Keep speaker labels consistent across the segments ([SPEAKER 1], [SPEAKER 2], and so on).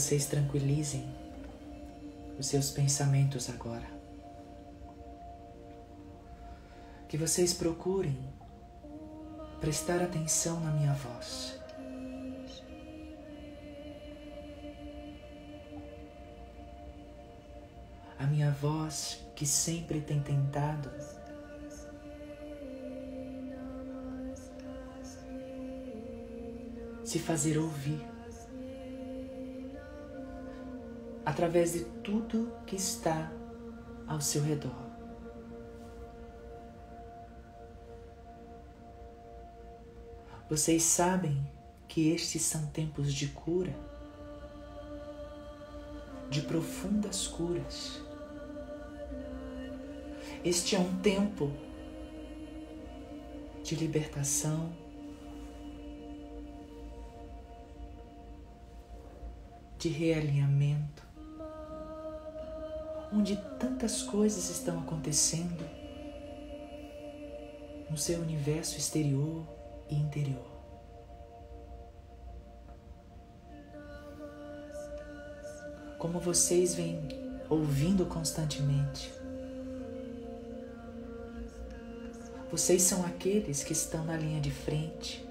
[SPEAKER 1] vocês tranquilizem os seus pensamentos agora. Que vocês procurem prestar atenção na minha voz. A minha voz que sempre tem tentado se fazer ouvir através de tudo que está ao seu redor. Vocês sabem que estes são tempos de cura, de profundas curas. Este é um tempo de libertação, de realinhamento, onde tantas coisas estão acontecendo no seu universo exterior e interior. Como vocês vêm ouvindo constantemente, vocês são aqueles que estão na linha de frente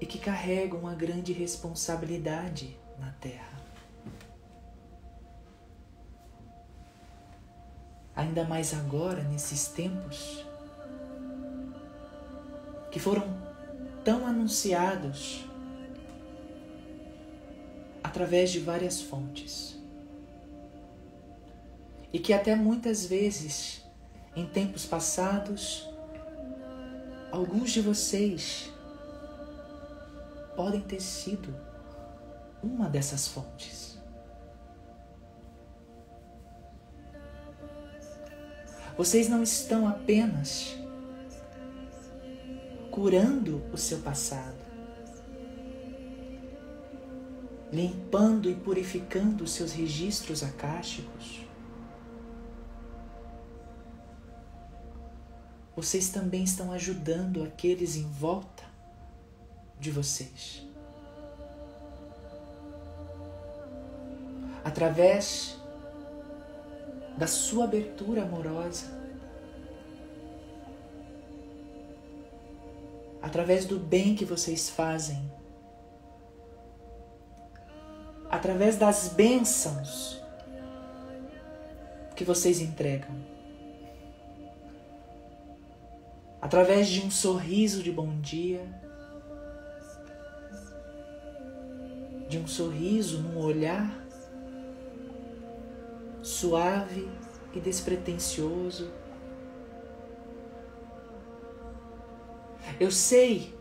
[SPEAKER 1] e que carregam uma grande responsabilidade na Terra. Ainda mais agora, nesses tempos que foram tão anunciados através de várias fontes. E que até muitas vezes, em tempos passados, alguns de vocês podem ter sido uma dessas fontes. Vocês não estão apenas curando o seu passado, limpando e purificando os seus registros akáshicos. Vocês também estão ajudando aqueles em volta de vocês. Através da sua abertura amorosa, através do bem que vocês fazem, através das bênçãos que vocês entregam, através de um sorriso de bom dia. De um sorriso, num olhar suave e despretensioso. Eu sei,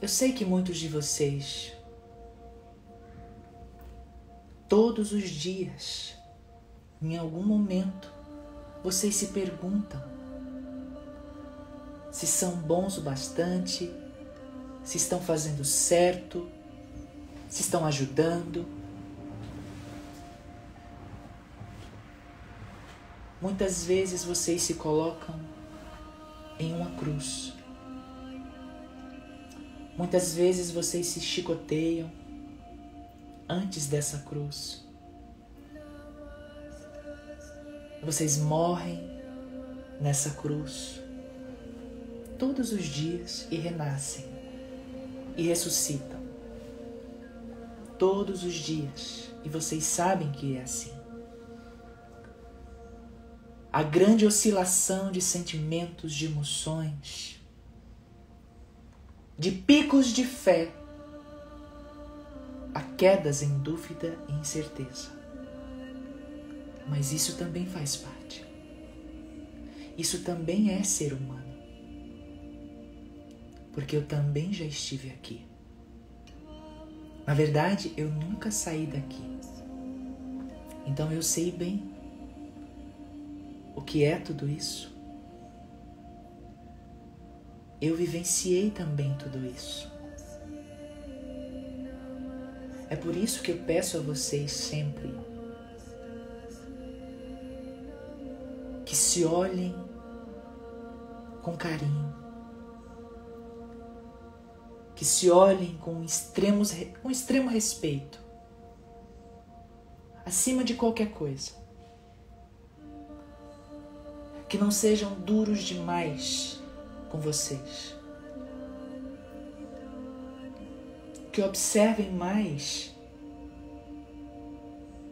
[SPEAKER 1] eu sei que muitos de vocês, todos os dias, em algum momento, vocês se perguntam se são bons o bastante, se estão fazendo certo se estão ajudando. Muitas vezes vocês se colocam em uma cruz. Muitas vezes vocês se chicoteiam antes dessa cruz. Vocês morrem nessa cruz todos os dias e renascem e ressuscitam todos os dias. E vocês sabem que é assim. A grande oscilação de sentimentos, de emoções, de picos de fé, a quedas em dúvida e incerteza. Mas isso também faz parte. Isso também é ser humano. Porque eu também já estive aqui. Na verdade, eu nunca saí daqui. Então eu sei bem o que é tudo isso. Eu vivenciei também tudo isso. É por isso que eu peço a vocês sempre que se olhem com carinho, que se olhem com, extremos, com extremo respeito, acima de qualquer coisa. Que não sejam duros demais com vocês. Que observem mais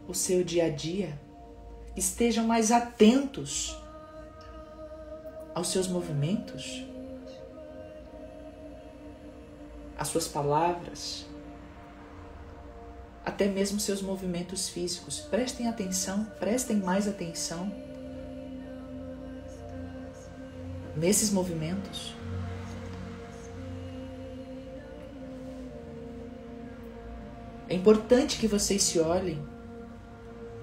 [SPEAKER 1] o seu dia a dia, estejam mais atentos aos seus movimentos, às suas palavras, até mesmo seus movimentos físicos. Prestem atenção, prestem mais atenção nesses movimentos. É importante que vocês se olhem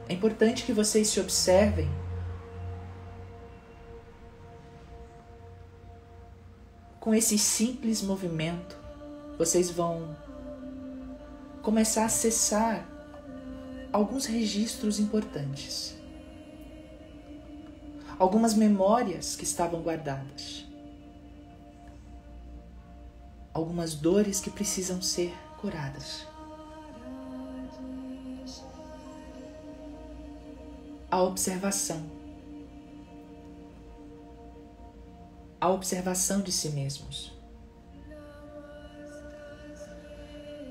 [SPEAKER 1] é importante que vocês se observem. Com esse simples movimento, vocês vão começar a acessar alguns registros importantes, algumas memórias que estavam guardadas, algumas dores que precisam ser curadas. a observação. A observação de si mesmos.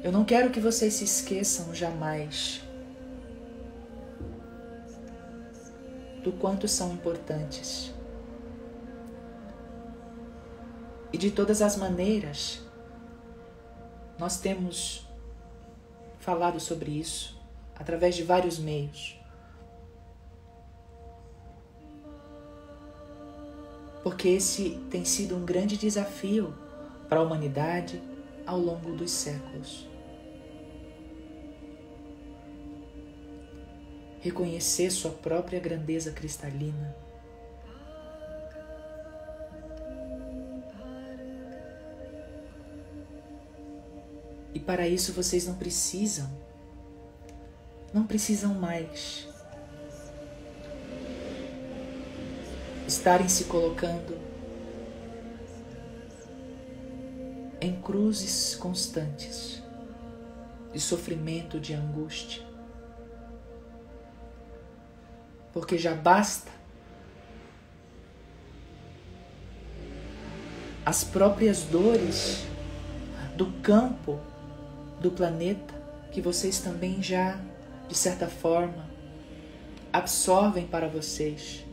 [SPEAKER 1] Eu não quero que vocês se esqueçam jamais do quanto são importantes. E de todas as maneiras, nós temos falado sobre isso através de vários meios. porque esse tem sido um grande desafio para a humanidade ao longo dos séculos. Reconhecer sua própria grandeza cristalina. E para isso vocês não precisam, não precisam mais estarem se colocando em cruzes constantes de sofrimento, de angústia. Porque já basta as próprias dores do campo do planeta que vocês também já, de certa forma, absorvem para vocês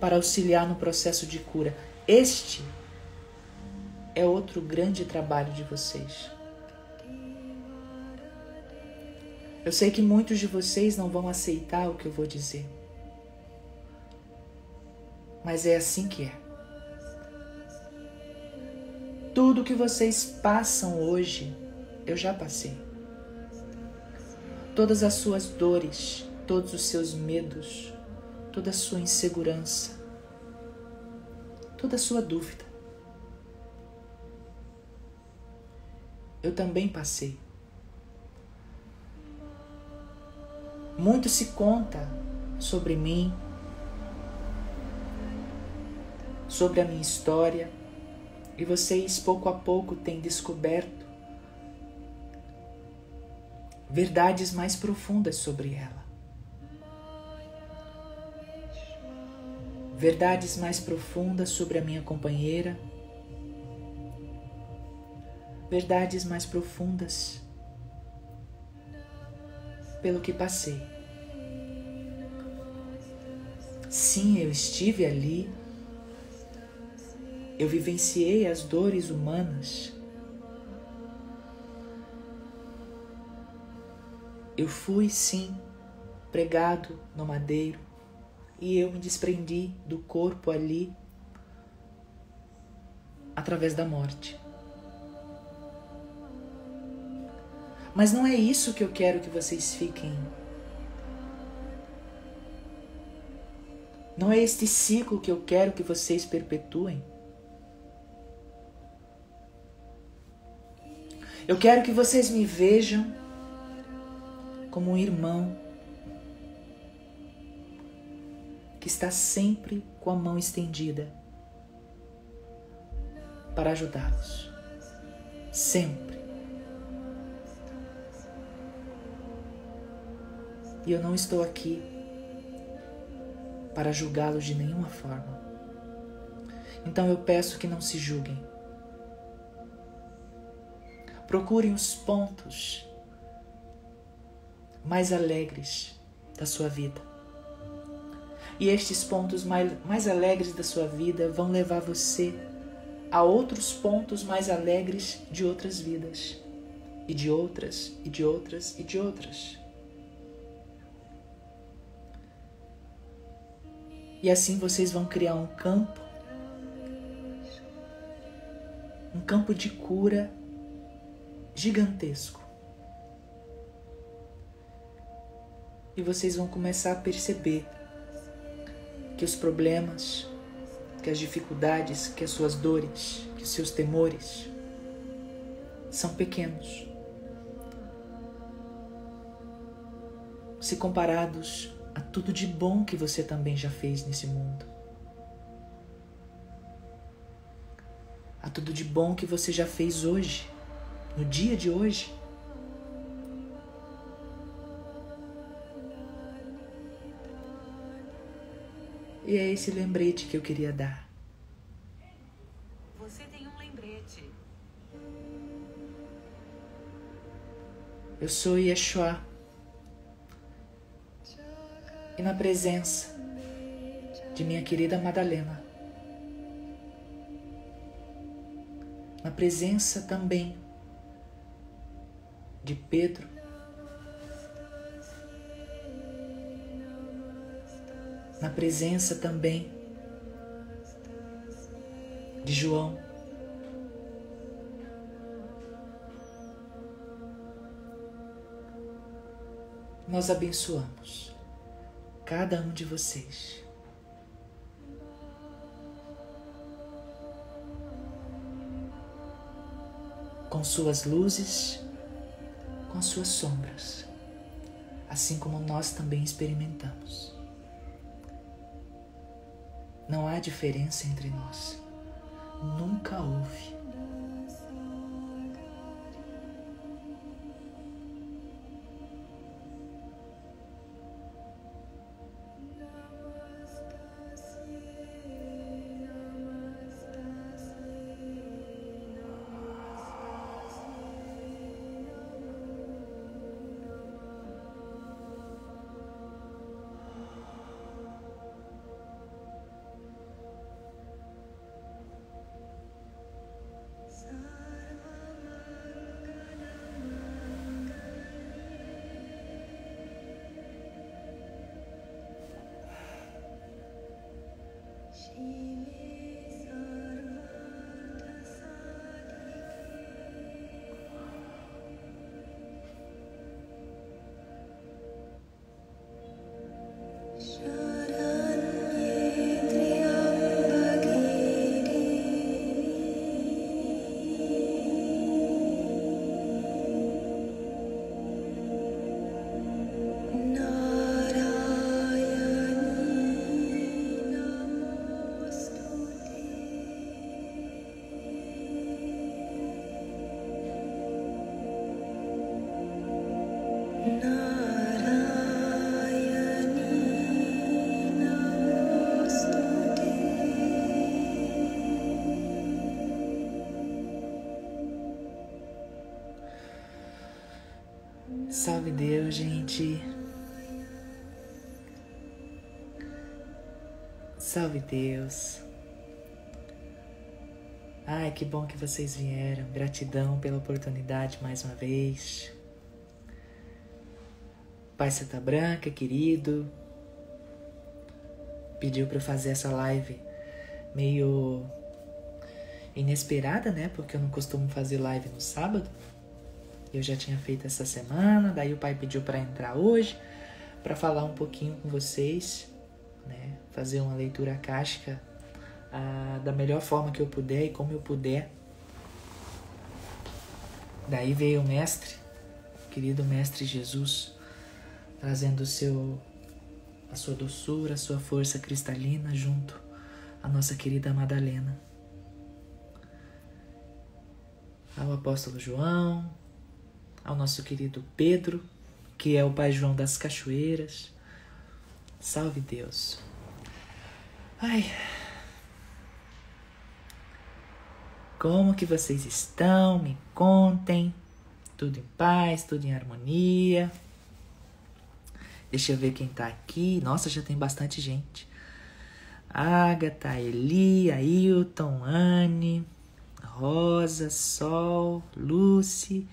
[SPEAKER 1] para auxiliar no processo de cura. Este é outro grande trabalho de vocês. Eu sei que muitos de vocês não vão aceitar o que eu vou dizer. Mas é assim que é. Tudo que vocês passam hoje, eu já passei. Todas as suas dores, todos os seus medos, toda a sua insegurança, toda a sua dúvida. Eu também passei. Muito se conta sobre mim, sobre a minha história, e vocês pouco a pouco têm descoberto verdades mais profundas sobre ela. verdades mais profundas sobre a minha companheira, verdades mais profundas pelo que passei. Sim, eu estive ali, eu vivenciei as dores humanas. Eu fui, sim, pregado no madeiro e eu me desprendi do corpo ali através da morte. Mas não é isso que eu quero que vocês fiquem. Não é este ciclo que eu quero que vocês perpetuem. Eu quero que vocês me vejam como um irmão que está sempre com a mão estendida para ajudá-los. Sempre. E eu não estou aqui para julgá-los de nenhuma forma. Então eu peço que não se julguem. Procurem os pontos mais alegres da sua vida. E estes pontos mais, mais alegres da sua vida vão levar você a outros pontos mais alegres de outras vidas, e de outras, e de outras, e de outras. E assim vocês vão criar um campo, um campo de cura gigantesco. E vocês vão começar a perceber que os problemas, que as dificuldades, que as suas dores, que os seus temores são pequenos. Se comparados a tudo de bom que você também já fez nesse mundo. A tudo de bom que você já fez hoje, no dia de hoje. E é esse lembrete que eu queria dar.
[SPEAKER 2] Você tem um lembrete.
[SPEAKER 1] Eu sou Yeshua. E na presença de minha querida Madalena, na presença também de Pedro, na presença também de João. Nós abençoamos cada um de vocês. Com suas luzes, com suas sombras, assim como nós também experimentamos. Não há diferença entre nós. Nunca houve. Salve Deus, gente. Salve Deus. Ai, que bom que vocês vieram. Gratidão pela oportunidade mais uma vez. Pai Santa Branca, querido, pediu para eu fazer essa live meio inesperada, né? Porque eu não costumo fazer live no sábado. Eu já tinha feito essa semana, daí o pai pediu para entrar hoje para falar um pouquinho com vocês, né? Fazer uma leitura cástica ah, da melhor forma que eu puder e como eu puder. Daí veio o mestre, querido mestre Jesus, trazendo o seu a sua doçura, a sua força cristalina junto à nossa querida Madalena. ao apóstolo João, ao nosso querido Pedro, que é o Pai João das Cachoeiras. Salve Deus. Ai. Como que vocês estão? Me contem. Tudo em paz, tudo em harmonia. Deixa eu ver quem tá aqui. Nossa, já tem bastante gente. Agatha, Eli, Ailton, Anne, Rosa, Sol, Lucy,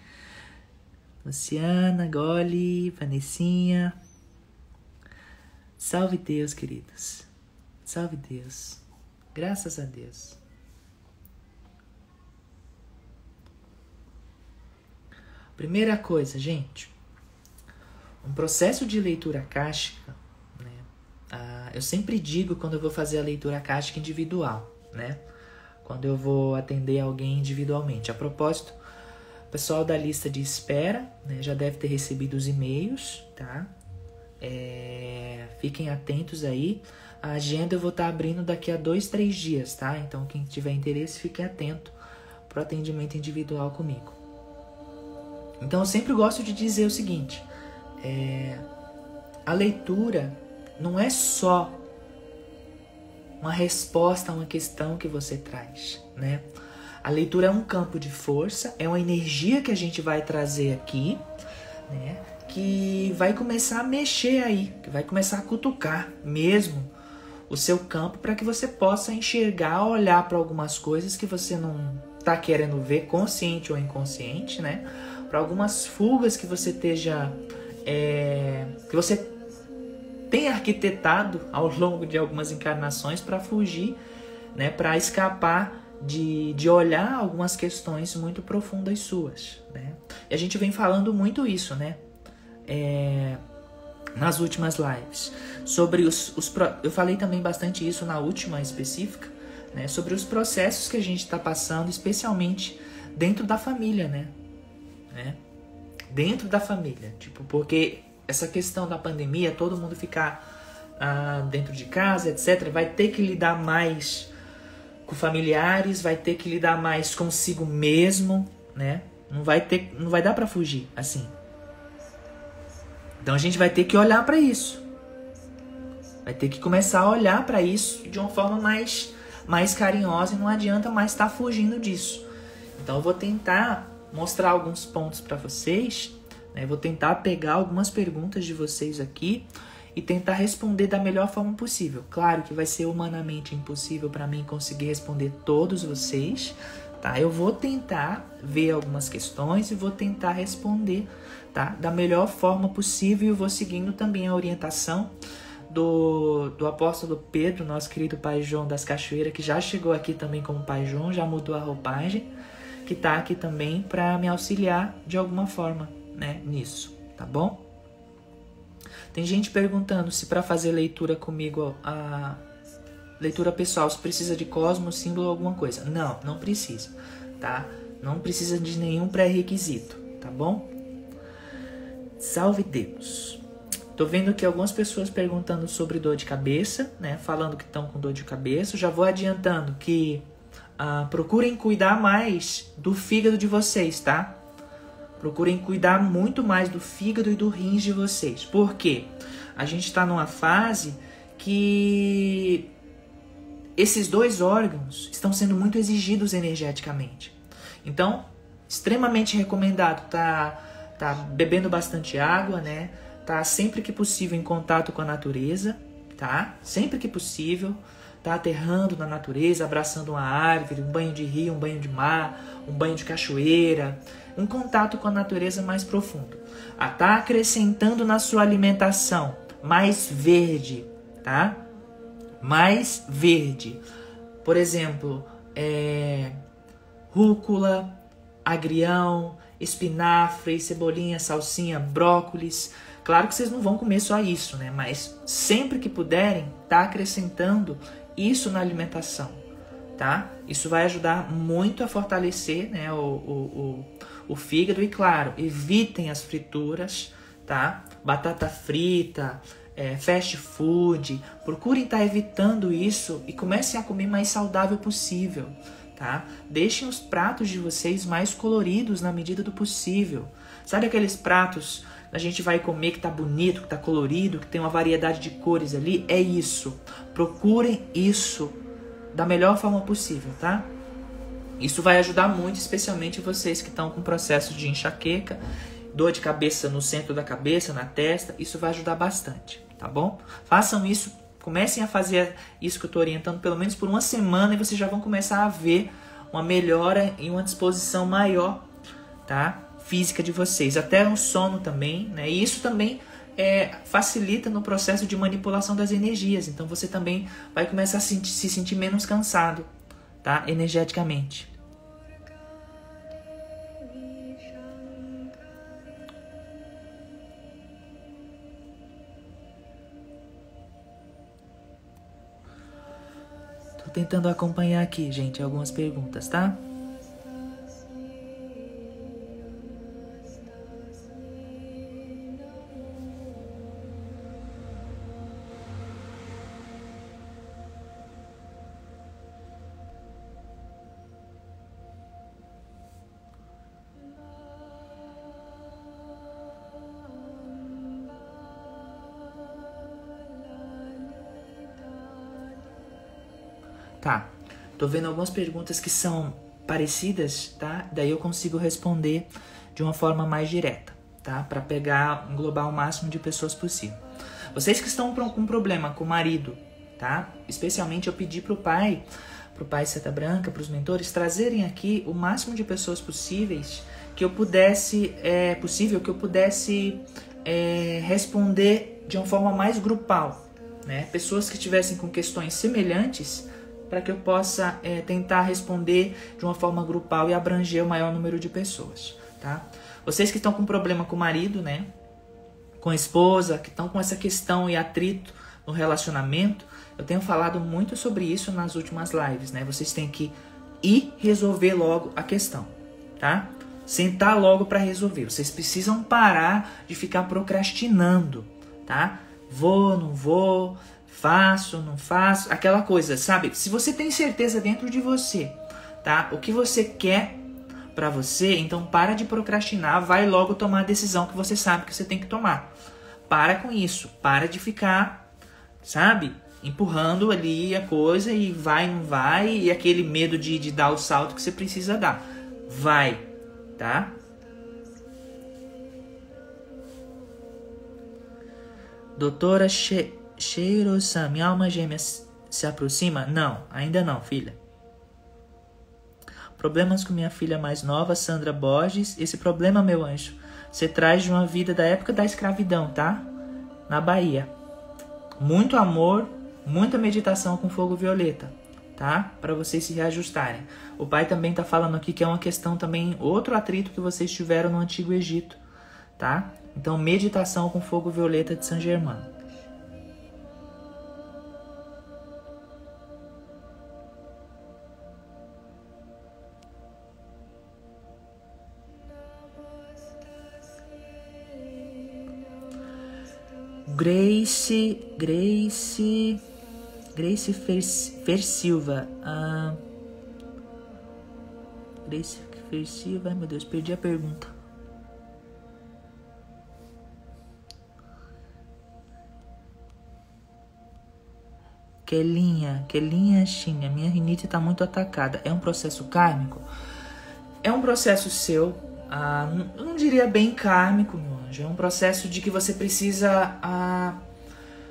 [SPEAKER 1] Luciana, Goli, Vanessinha. Salve Deus, queridos. Salve Deus. Graças a Deus. Primeira coisa, gente. Um processo de leitura akáshica, né? Ah, eu sempre digo quando eu vou fazer a leitura akáshica individual, né? Quando eu vou atender alguém individualmente. A propósito, pessoal da lista de espera né, já deve ter recebido os e-mails, tá? É, fiquem atentos aí. A agenda eu vou estar tá abrindo daqui a dois, três dias, tá? Então quem tiver interesse, fique atento para o atendimento individual comigo. Então eu sempre gosto de dizer o seguinte: é, a leitura não é só uma resposta a uma questão que você traz, né? A leitura é um campo de força, é uma energia que a gente vai trazer aqui, né? Que vai começar a mexer aí, que vai começar a cutucar mesmo o seu campo para que você possa enxergar, olhar para algumas coisas que você não está querendo ver, consciente ou inconsciente, né? Para algumas fugas que você esteja, é, que você tem arquitetado ao longo de algumas encarnações para fugir, né? Para escapar de, de olhar algumas questões muito profundas suas, né? E a gente vem falando muito isso, né? É, nas últimas lives. Sobre os, os. Eu falei também bastante isso na última específica, né? Sobre os processos que a gente está passando, especialmente dentro da família, né? né? Dentro da família. Tipo, porque essa questão da pandemia, todo mundo ficar ah, dentro de casa, etc., vai ter que lidar mais com familiares, vai ter que lidar mais consigo mesmo, né? Não vai ter, não vai dar para fugir assim. Então a gente vai ter que olhar para isso. Vai ter que começar a olhar para isso de uma forma mais, mais carinhosa e não adianta mais estar tá fugindo disso. Então eu vou tentar mostrar alguns pontos para vocês. Né? Vou tentar pegar algumas perguntas de vocês aqui e tentar responder da melhor forma possível. Claro que vai ser humanamente impossível para mim conseguir responder todos vocês, tá? Eu vou tentar ver algumas questões e vou tentar responder tá? Da melhor forma possível e vou seguindo também a orientação do, do apóstolo Pedro, nosso querido Pai João das Cachoeiras, que já chegou aqui também como Pai João, já mudou a roupagem, que está aqui também para me auxiliar de alguma forma, né, nisso, tá bom? Tem gente perguntando se para fazer leitura comigo a leitura pessoal se precisa de cosmos, símbolo ou alguma coisa. Não, não precisa, tá? Não precisa de nenhum pré-requisito, tá bom? Salve Deus. Tô vendo aqui algumas pessoas perguntando sobre dor de cabeça, né? Falando que estão com dor de cabeça. Já vou adiantando que ah, procurem cuidar mais do fígado de vocês, tá? Procurem cuidar muito mais do fígado e do rins de vocês. Por quê? A gente está numa fase que esses dois órgãos estão sendo muito exigidos energeticamente. Então, extremamente recomendado tá tá bebendo bastante água, né? Tá sempre que possível em contato com a natureza, tá? Sempre que possível, tá aterrando na natureza, abraçando uma árvore, um banho de rio, um banho de mar, um banho de cachoeira, um contato com a natureza mais profundo. Ah, tá acrescentando na sua alimentação mais verde, tá? Mais verde. Por exemplo, é, rúcula, agrião, espinafre, cebolinha, salsinha, brócolis. Claro que vocês não vão comer só isso, né? Mas sempre que puderem, tá acrescentando isso na alimentação, tá? Isso vai ajudar muito a fortalecer, né, o, o, o, o fígado e claro, evitem as frituras, tá? Batata frita, é, fast food, procurem estar tá evitando isso e comecem a comer mais saudável possível, tá? Deixem os pratos de vocês mais coloridos na medida do possível. Sabe aqueles pratos a gente vai comer que tá bonito, que tá colorido, que tem uma variedade de cores ali? É isso. Procurem isso da melhor forma possível, tá? Isso vai ajudar muito, especialmente vocês que estão com processo de enxaqueca, dor de cabeça no centro da cabeça, na testa. Isso vai ajudar bastante, tá bom? Façam isso, comecem a fazer isso que eu estou orientando pelo menos por uma semana e vocês já vão começar a ver uma melhora e uma disposição maior, tá? Física de vocês, até no sono também, né? E isso também é, facilita no processo de manipulação das energias. Então você também vai começar a se sentir menos cansado, tá? Energeticamente. Tô tentando acompanhar aqui, gente, algumas perguntas, tá? Tô vendo algumas perguntas que são parecidas, tá? Daí eu consigo responder de uma forma mais direta, tá? Para pegar, englobar o máximo de pessoas possível. Vocês que estão com problema com o marido, tá? Especialmente eu pedi pro pai, pro pai Seta Branca, pros mentores, trazerem aqui o máximo de pessoas possíveis que eu pudesse, é possível que eu pudesse é, responder de uma forma mais grupal, né? Pessoas que tivessem com questões semelhantes para que eu possa é, tentar responder de uma forma grupal e abranger o maior número de pessoas, tá? Vocês que estão com problema com o marido, né? Com a esposa, que estão com essa questão e atrito no relacionamento, eu tenho falado muito sobre isso nas últimas lives, né? Vocês têm que ir resolver logo a questão, tá? Sentar logo para resolver. Vocês precisam parar de ficar procrastinando, tá? Vou, não vou, Faço, não faço, aquela coisa, sabe? Se você tem certeza dentro de você, tá? O que você quer para você, então para de procrastinar, vai logo tomar a decisão que você sabe que você tem que tomar. Para com isso, para de ficar, sabe? Empurrando ali a coisa e vai, não vai, e aquele medo de, de dar o salto que você precisa dar. Vai, tá? Doutora Che Cheiro-san, minha alma gêmea se aproxima? Não, ainda não, filha. Problemas com minha filha mais nova, Sandra Borges. Esse problema, meu anjo, você traz de uma vida da época da escravidão, tá? Na Bahia. Muito amor, muita meditação com fogo violeta, tá? Para vocês se reajustarem. O pai também tá falando aqui que é uma questão também, outro atrito que vocês tiveram no Antigo Egito, tá? Então, meditação com fogo violeta de San Germano. Grace, Grace, Grace Fer, Fer Silva. Ah, Grace Fer Silva, ai meu Deus, perdi a pergunta. Kelinha, Kelinha Xinha, minha rinite está muito atacada. É um processo kármico? É um processo seu. Ah, eu não diria bem kármico, meu é um processo de que você precisa ah,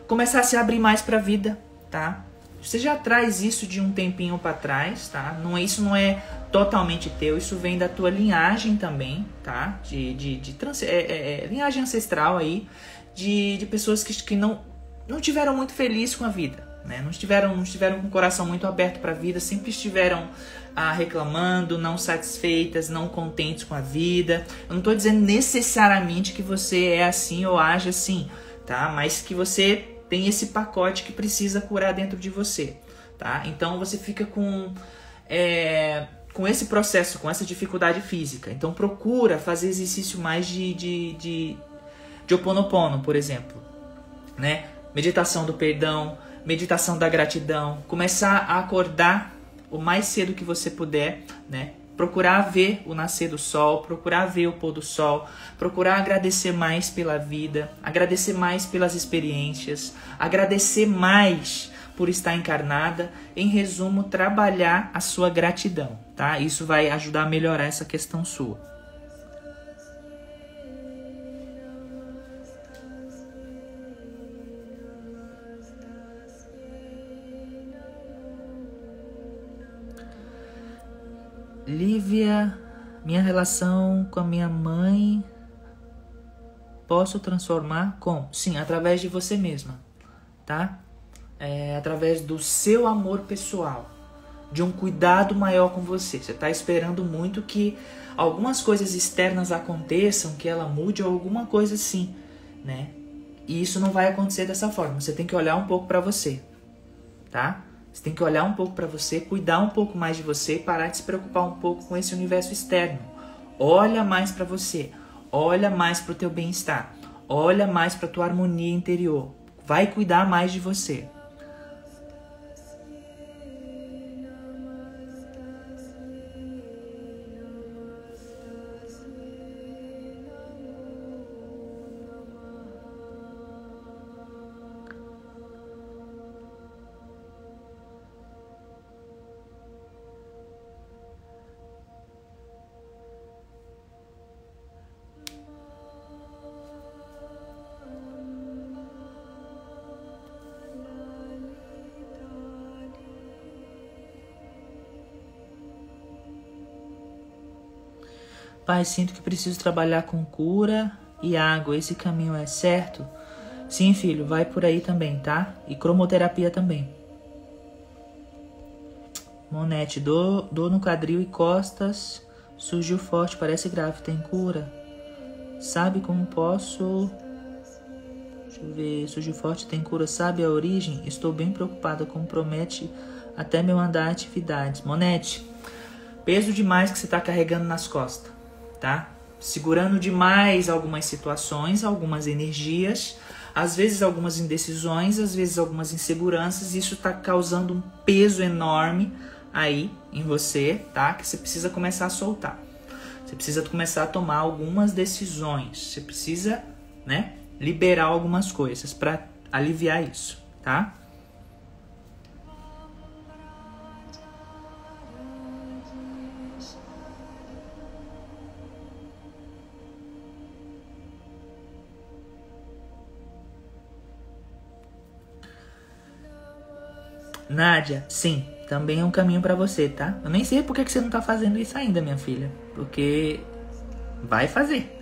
[SPEAKER 1] começar a se abrir mais para a vida, tá? Você já traz isso de um tempinho para trás, tá? Não, isso não é totalmente teu, isso vem da tua linhagem também, tá? De, de, de trans, é, é, é, linhagem ancestral aí, de, de pessoas que, que não, não tiveram muito felizes com a vida, né? Não estiveram, não estiveram com o coração muito aberto para a vida, sempre estiveram ah, reclamando, não satisfeitas, não contentes com a vida. Eu não estou dizendo necessariamente que você é assim ou age assim, tá? Mas que você tem esse pacote que precisa curar dentro de você, tá? Então você fica com é, com esse processo, com essa dificuldade física. Então procura fazer exercício mais de de, de, de oponopono, por exemplo, né? Meditação do perdão, meditação da gratidão, começar a acordar o mais cedo que você puder, né? Procurar ver o nascer do sol, procurar ver o pôr do sol, procurar agradecer mais pela vida, agradecer mais pelas experiências, agradecer mais por estar encarnada. Em resumo, trabalhar a sua gratidão, tá? Isso vai ajudar a melhorar essa questão sua. Lívia, minha relação com a minha mãe posso transformar com? Sim, através de você mesma, tá? É, através do seu amor pessoal, de um cuidado maior com você. Você está esperando muito que algumas coisas externas aconteçam, que ela mude ou alguma coisa assim, né? E isso não vai acontecer dessa forma. Você tem que olhar um pouco para você, tá? Você tem que olhar um pouco para você, cuidar um pouco mais de você parar de se preocupar um pouco com esse universo externo. Olha mais para você, olha mais para o teu bem-estar, olha mais para tua harmonia interior. Vai cuidar mais de você. Pai, sinto que preciso trabalhar com cura e água. Esse caminho é certo? Sim, filho, vai por aí também, tá? E cromoterapia também. Monete, dor, dor no quadril e costas. Surgiu forte, parece grave, tem cura. Sabe como posso. Deixa eu ver. Surgiu forte, tem cura. Sabe a origem? Estou bem preocupada. Compromete até meu andar atividades. Monete, peso demais que você está carregando nas costas tá? Segurando demais algumas situações, algumas energias, às vezes algumas indecisões, às vezes algumas inseguranças, isso está causando um peso enorme aí em você, tá? Que você precisa começar a soltar. Você precisa começar a tomar algumas decisões. Você precisa, né, liberar algumas coisas para aliviar isso, tá? Nádia, sim, também é um caminho para você, tá? Eu nem sei por que você não tá fazendo isso ainda, minha filha. Porque vai fazer.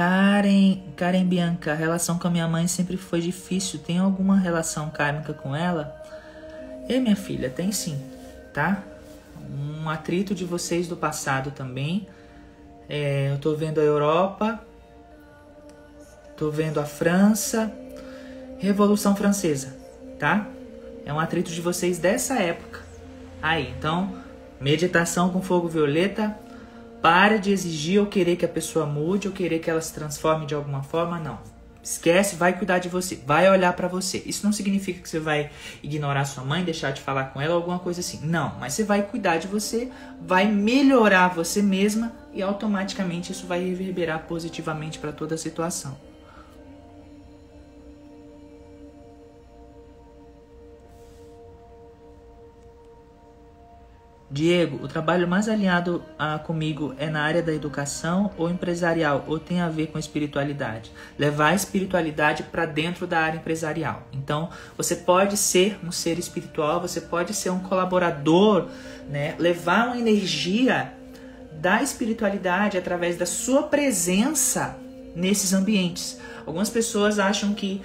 [SPEAKER 1] Karen, Karen Bianca, a relação com a minha mãe sempre foi difícil. Tem alguma relação kármica com ela? E minha filha, tem sim, tá? Um atrito de vocês do passado também. É, eu tô vendo a Europa, tô vendo a França, Revolução Francesa, tá? É um atrito de vocês dessa época. Aí, então, meditação com fogo violeta, para de exigir ou querer que a pessoa mude ou querer que ela se transforme de alguma forma, não. Esquece, vai cuidar de você, vai olhar para você. Isso não significa que você vai ignorar sua mãe, deixar de falar com ela, alguma coisa assim. Não, mas você vai cuidar de você, vai melhorar você mesma e automaticamente isso vai reverberar positivamente para toda a situação. Diego, o trabalho mais alinhado a, comigo é na área da educação ou empresarial ou tem a ver com espiritualidade? Levar a espiritualidade para dentro da área empresarial. Então, você pode ser um ser espiritual, você pode ser um colaborador, né? Levar uma energia da espiritualidade através da sua presença nesses ambientes. Algumas pessoas acham que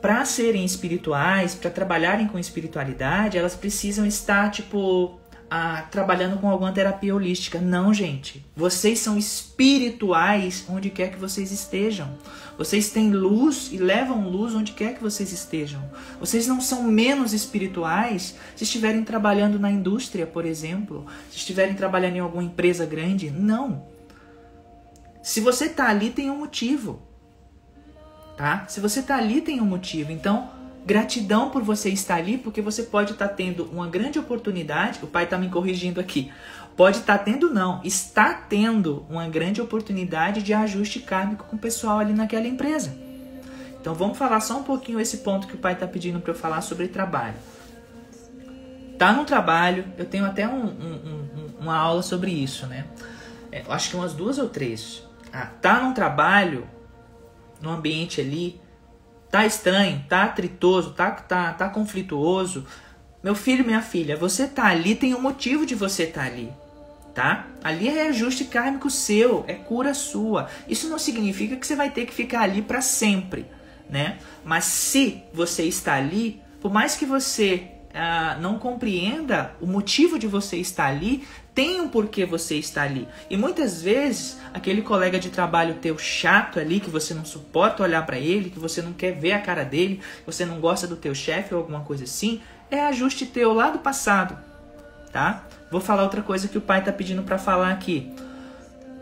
[SPEAKER 1] para serem espirituais, para trabalharem com espiritualidade, elas precisam estar tipo trabalhando com alguma terapia holística. Não, gente. Vocês são espirituais onde quer que vocês estejam. Vocês têm luz e levam luz onde quer que vocês estejam. Vocês não são menos espirituais se estiverem trabalhando na indústria, por exemplo, se estiverem trabalhando em alguma empresa grande. Não. Se você está ali, tem um motivo. Tá? Se você está ali, tem um motivo. Então, Gratidão por você estar ali, porque você pode estar tá tendo uma grande oportunidade. O pai está me corrigindo aqui. Pode estar tá tendo, não. Está tendo uma grande oportunidade de ajuste kármico com o pessoal ali naquela empresa. Então vamos falar só um pouquinho esse ponto que o pai está pedindo para eu falar sobre trabalho. Tá no trabalho, eu tenho até um, um, um, uma aula sobre isso, né? É, acho que umas duas ou três. Ah, tá no trabalho, no ambiente ali, tá estranho, tá atritoso, tá, tá, tá conflituoso, meu filho, minha filha, você tá ali, tem um motivo de você tá ali, tá? Ali é ajuste kármico seu, é cura sua. Isso não significa que você vai ter que ficar ali para sempre, né? Mas se você está ali, por mais que você ah, não compreenda o motivo de você estar ali, tem um porquê você está ali. E muitas vezes, aquele colega de trabalho teu chato ali, que você não suporta olhar para ele, que você não quer ver a cara dele, você não gosta do teu chefe ou alguma coisa assim, é ajuste teu lá do passado, tá? Vou falar outra coisa que o pai está pedindo para falar aqui.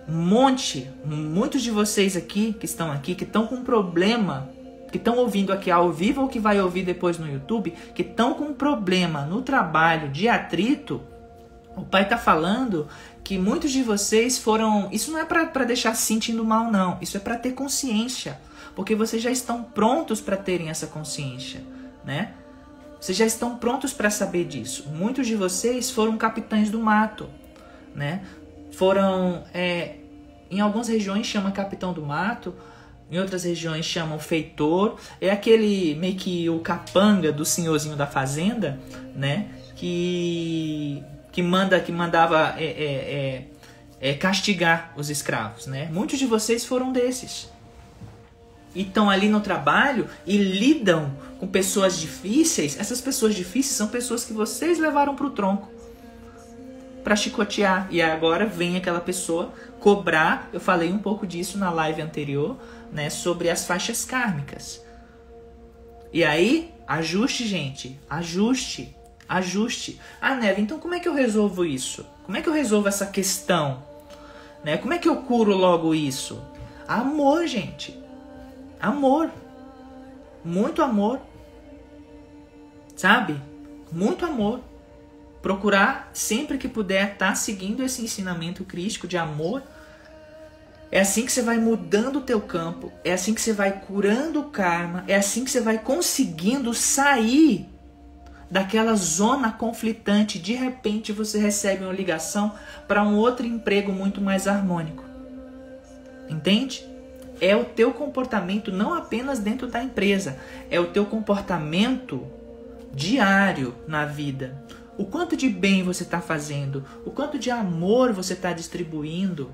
[SPEAKER 1] Um monte, muitos de vocês aqui que estão aqui, que estão com problema que estão ouvindo aqui ao vivo ou que vai ouvir depois no YouTube, que estão com problema no trabalho de atrito, o pai está falando que muitos de vocês foram. Isso não é para deixar se sentindo mal, não. Isso é para ter consciência. Porque vocês já estão prontos para terem essa consciência, né? Vocês já estão prontos para saber disso. Muitos de vocês foram capitães do mato, né? Foram. É, em algumas regiões chama capitão do mato, em outras regiões chamam feitor. É aquele meio que o capanga do senhorzinho da fazenda, né? Que que manda que mandava é, é, é, é, castigar os escravos, né? Muitos de vocês foram desses. E estão ali no trabalho e lidam com pessoas difíceis. Essas pessoas difíceis são pessoas que vocês levaram para o tronco para chicotear. E agora vem aquela pessoa cobrar. Eu falei um pouco disso na live anterior, né? Sobre as faixas kármicas. E aí, ajuste, gente. Ajuste. Ajuste. Ah, Neve, então como é que eu resolvo isso? Como é que eu resolvo essa questão? Né? Como é que eu curo logo isso? Amor, gente. Amor. Muito amor. Sabe? Muito amor. Procurar sempre que puder estar tá seguindo esse ensinamento crístico de amor. É assim que você vai mudando o teu campo, é assim que você vai curando o karma, é assim que você vai conseguindo sair daquela zona conflitante, de repente você recebe uma ligação para um outro emprego muito mais harmônico. Entende? É o teu comportamento não apenas dentro da empresa, é o teu comportamento diário na vida. O quanto de bem você está fazendo, o quanto de amor você está distribuindo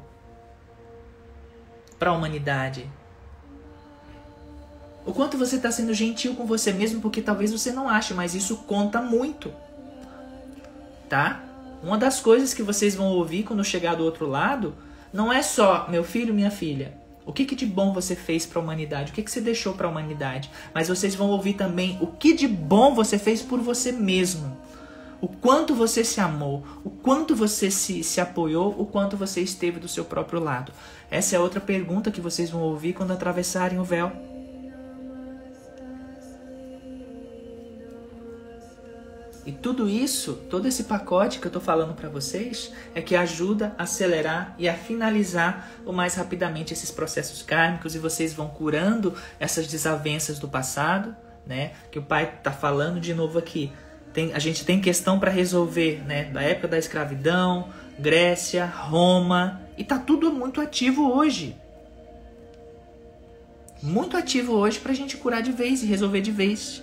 [SPEAKER 1] para a humanidade. O quanto você está sendo gentil com você mesmo, porque talvez você não ache, mas isso conta muito. Tá? Uma das coisas que vocês vão ouvir quando chegar do outro lado não é só meu filho, minha filha. O que, que de bom você fez para a humanidade? O que, que você deixou para a humanidade? Mas vocês vão ouvir também o que de bom você fez por você mesmo. O quanto você se amou, o quanto você se, se apoiou, o quanto você esteve do seu próprio lado. Essa é outra pergunta que vocês vão ouvir quando atravessarem o véu. E tudo isso, todo esse pacote que eu estou falando para vocês, é que ajuda a acelerar e a finalizar o mais rapidamente esses processos kármicos e vocês vão curando essas desavenças do passado, né? Que o pai está falando de novo aqui. Tem, a gente tem questão para resolver, né? Da época da escravidão, Grécia, Roma, e tá tudo muito ativo hoje. Muito ativo hoje para a gente curar de vez e resolver de vez.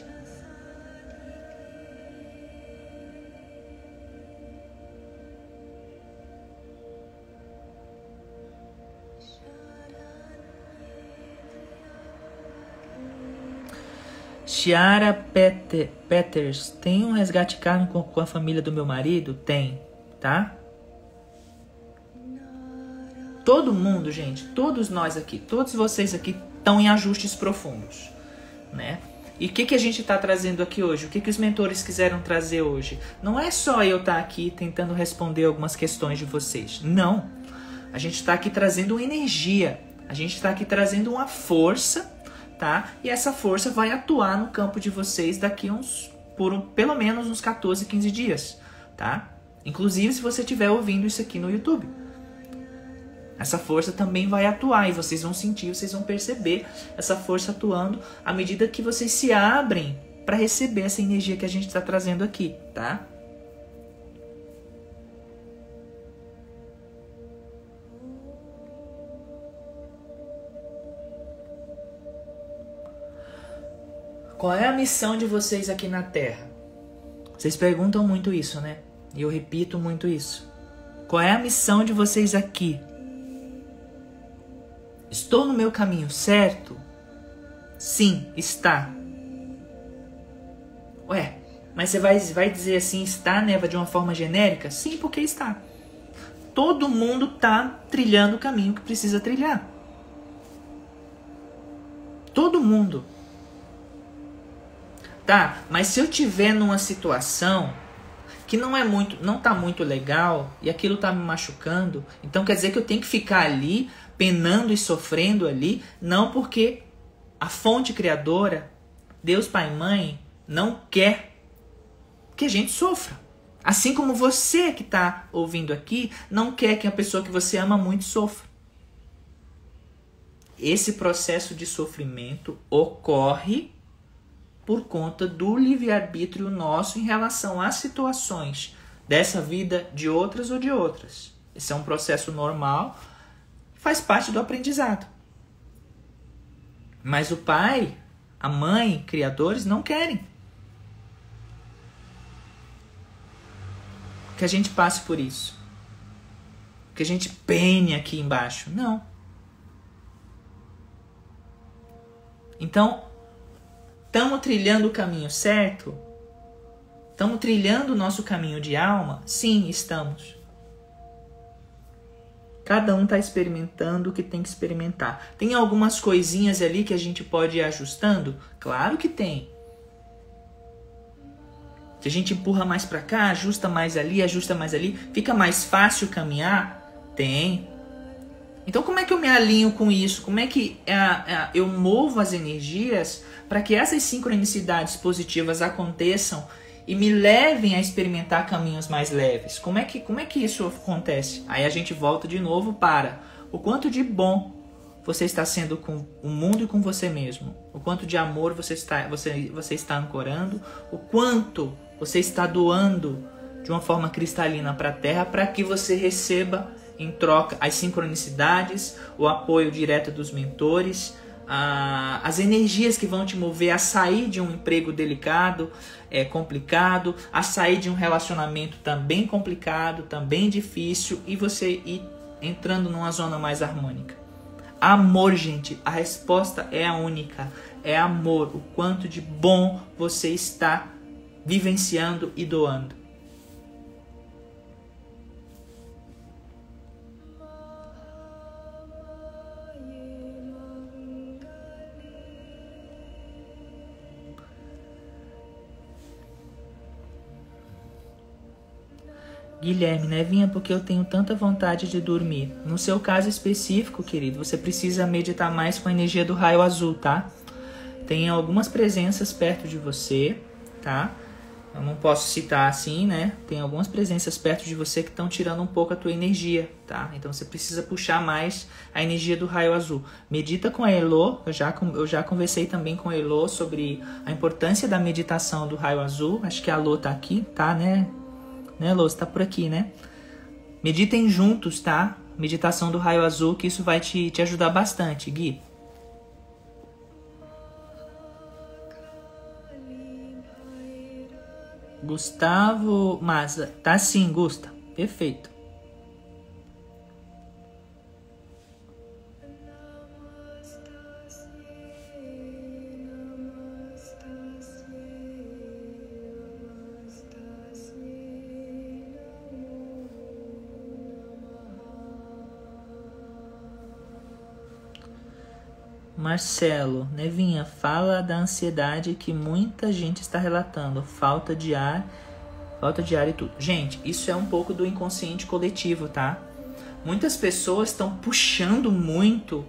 [SPEAKER 1] Chiara Peter, Peters, tem um resgate kármico com a família do meu marido? Tem. tá? Todo mundo, gente, todos nós aqui, todos vocês aqui estão em ajustes profundos, né? E o que, que a gente está trazendo aqui hoje? O que, que os mentores quiseram trazer hoje? Não é só eu estar tá aqui tentando responder algumas questões de vocês. Não. A gente está aqui trazendo uma energia. A gente está aqui trazendo uma força, tá? E essa força vai atuar no campo de vocês daqui uns, por um, pelo menos uns 14, 15 dias, tá? Inclusive se você estiver ouvindo isso aqui no YouTube. Essa força também vai atuar e vocês vão sentir, vocês vão perceber essa força atuando à medida que vocês se abrem para receber essa energia que a gente está trazendo aqui, tá? Qual é a missão de vocês aqui na Terra? Vocês perguntam muito isso, né? E eu repito muito isso. Qual é a missão de vocês aqui? Estou no meu caminho certo? Sim, está. Ué, mas você vai, vai dizer assim, está, Neva, de uma forma genérica? Sim, porque está. Todo mundo está trilhando o caminho que precisa trilhar. Todo mundo. Tá, mas se eu tiver numa situação que não é muito, não tá muito legal e aquilo tá me machucando, então quer dizer que eu tenho que ficar ali penando e sofrendo ali, não porque a fonte criadora, Deus Pai e Mãe, não quer que a gente sofra. Assim como você que está ouvindo aqui não quer que a pessoa que você ama muito sofra. Esse processo de sofrimento ocorre por conta do livre-arbítrio nosso em relação às situações dessa vida, de outras ou de outras. Esse é um processo normal faz parte do aprendizado. Mas o pai, a mãe, criadores não querem. Que a gente passe por isso. Que a gente pene aqui embaixo. Não. Então, estamos trilhando o caminho certo? Estamos trilhando o nosso caminho de alma? Sim, estamos. Cada um está experimentando o que tem que experimentar. Tem algumas coisinhas ali que a gente pode ir ajustando? Claro que tem. Se a gente empurra mais para cá, ajusta mais ali, ajusta mais ali, fica mais fácil caminhar? Tem. Então como é que eu me alinho com isso? Como é que é, é, eu movo as energias para que essas sincronicidades positivas aconteçam e me levem a experimentar caminhos mais leves. Como é que, como é que isso acontece? Aí a gente volta de novo para o quanto de bom você está sendo com o mundo e com você mesmo. O quanto de amor você está, você, você está ancorando. O quanto você está doando de uma forma cristalina para a Terra para que você receba em troca as sincronicidades, o apoio direto dos mentores, a, as energias que vão te mover a sair de um emprego delicado, é, complicado, a sair de um relacionamento também complicado, também difícil e você ir entrando numa zona mais harmônica. Amor, gente, a resposta é a única. É amor, o quanto de bom você está vivenciando e doando. Guilherme, Nevinha, porque eu tenho tanta vontade de dormir. No seu caso específico, querido, você precisa meditar mais com a energia do raio azul, tá? Tem algumas presenças perto de você, tá? Eu não posso citar assim, né? Tem algumas presenças perto de você que estão tirando um pouco a tua energia, tá? Então você precisa puxar mais a energia do raio azul. Medita com a Elo, eu já, eu já conversei também com a Elo sobre a importância da meditação do raio azul. Acho que a Elo tá aqui, tá, né? Né, Lô? Você tá por aqui, né? Meditem juntos, tá? Meditação do raio azul, que isso vai te, te ajudar bastante, Gui. Gustavo Maza. Tá sim, Gusta. Perfeito. Marcelo, Nevinha, fala da ansiedade que muita gente está relatando, falta de ar, falta de ar e tudo. Gente, isso é um pouco do inconsciente coletivo, tá? Muitas pessoas estão puxando muito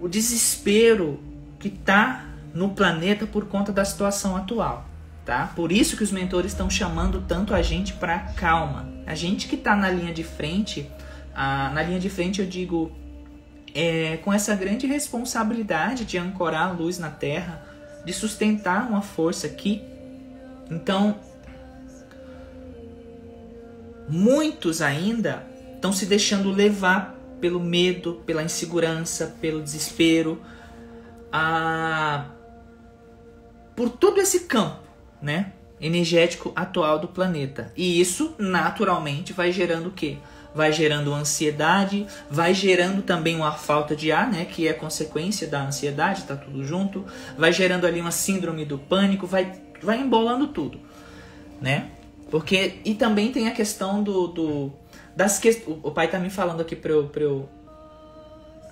[SPEAKER 1] o desespero que tá no planeta por conta da situação atual, tá? Por isso que os mentores estão chamando tanto a gente para calma. A gente que tá na linha de frente, a, na linha de frente eu digo é, com essa grande responsabilidade de ancorar a luz na Terra, de sustentar uma força aqui. Então, muitos ainda estão se deixando levar pelo medo, pela insegurança, pelo desespero, a... por todo esse campo, né, energético atual do planeta. E isso naturalmente vai gerando o quê? Vai gerando ansiedade, vai gerando também uma falta de ar, né, que é consequência da ansiedade, tá tudo junto, vai gerando ali uma síndrome do pânico, vai vai embolando tudo, né? Porque e também tem a questão do, do das que, o pai tá me falando aqui para eu, pra eu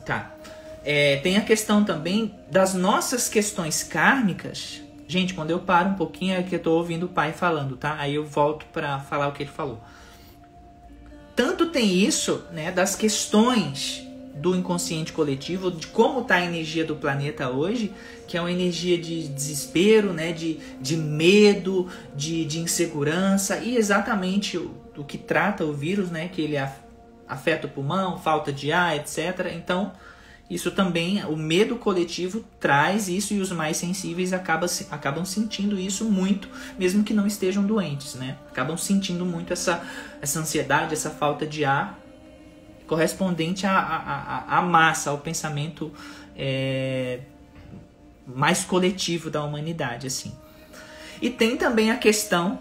[SPEAKER 1] tá. É, tem a questão também das nossas questões kármicas. Gente, quando eu paro um pouquinho é que eu tô ouvindo o pai falando, tá? Aí eu volto para falar o que ele falou tanto tem isso, né, das questões do inconsciente coletivo, de como está a energia do planeta hoje, que é uma energia de desespero, né, de, de medo, de, de insegurança, e exatamente o, o que trata o vírus, né, que ele afeta o pulmão, falta de ar, etc. Então, isso também, o medo coletivo traz isso e os mais sensíveis acabam, acabam sentindo isso muito, mesmo que não estejam doentes, né? Acabam sentindo muito essa, essa ansiedade, essa falta de ar correspondente à, à, massa, ao pensamento é, mais coletivo da humanidade, assim. E tem também a questão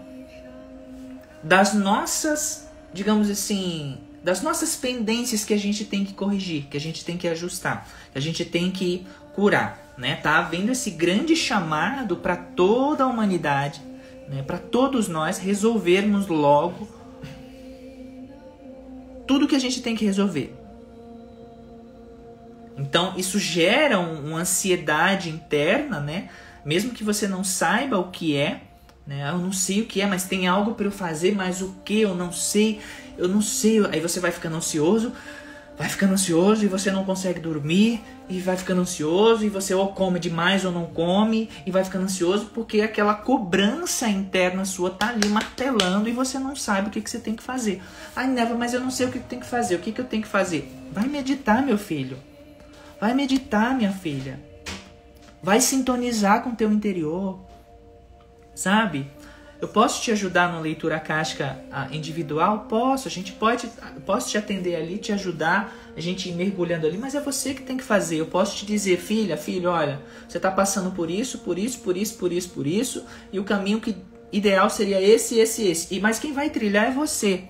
[SPEAKER 1] das nossas, digamos assim, das nossas pendências que a gente tem que corrigir, que a gente tem que ajustar, que a gente tem que curar, né? Tá havendo esse grande chamado para toda a humanidade, né? Para todos nós resolvermos logo tudo que a gente tem que resolver. Então, isso gera uma ansiedade interna, né? Mesmo que você não saiba o que é, né? Eu não sei o que é, mas tem algo para eu fazer, mas o que eu não sei eu não sei. Aí você vai ficando ansioso, vai ficando ansioso e você não consegue dormir, e vai ficando ansioso, e você ou come demais ou não come, e vai ficando ansioso porque aquela cobrança interna sua tá ali martelando e você não sabe o que, que você tem que fazer. Ai, Neva, mas eu não sei o que, tem que fazer. O que, que eu tenho que fazer? Vai meditar, meu filho. Vai meditar, minha filha. Vai sintonizar com o teu interior. Sabe? Eu posso te ajudar na leitura casca individual? Posso. A gente pode, posso te atender ali, te ajudar, a gente ir mergulhando ali, mas é você que tem que fazer. Eu posso te dizer, filha, filho, olha, você está passando por isso, por isso, por isso, por isso, por isso, e o caminho que ideal seria esse, esse, esse. E mas quem vai trilhar é você.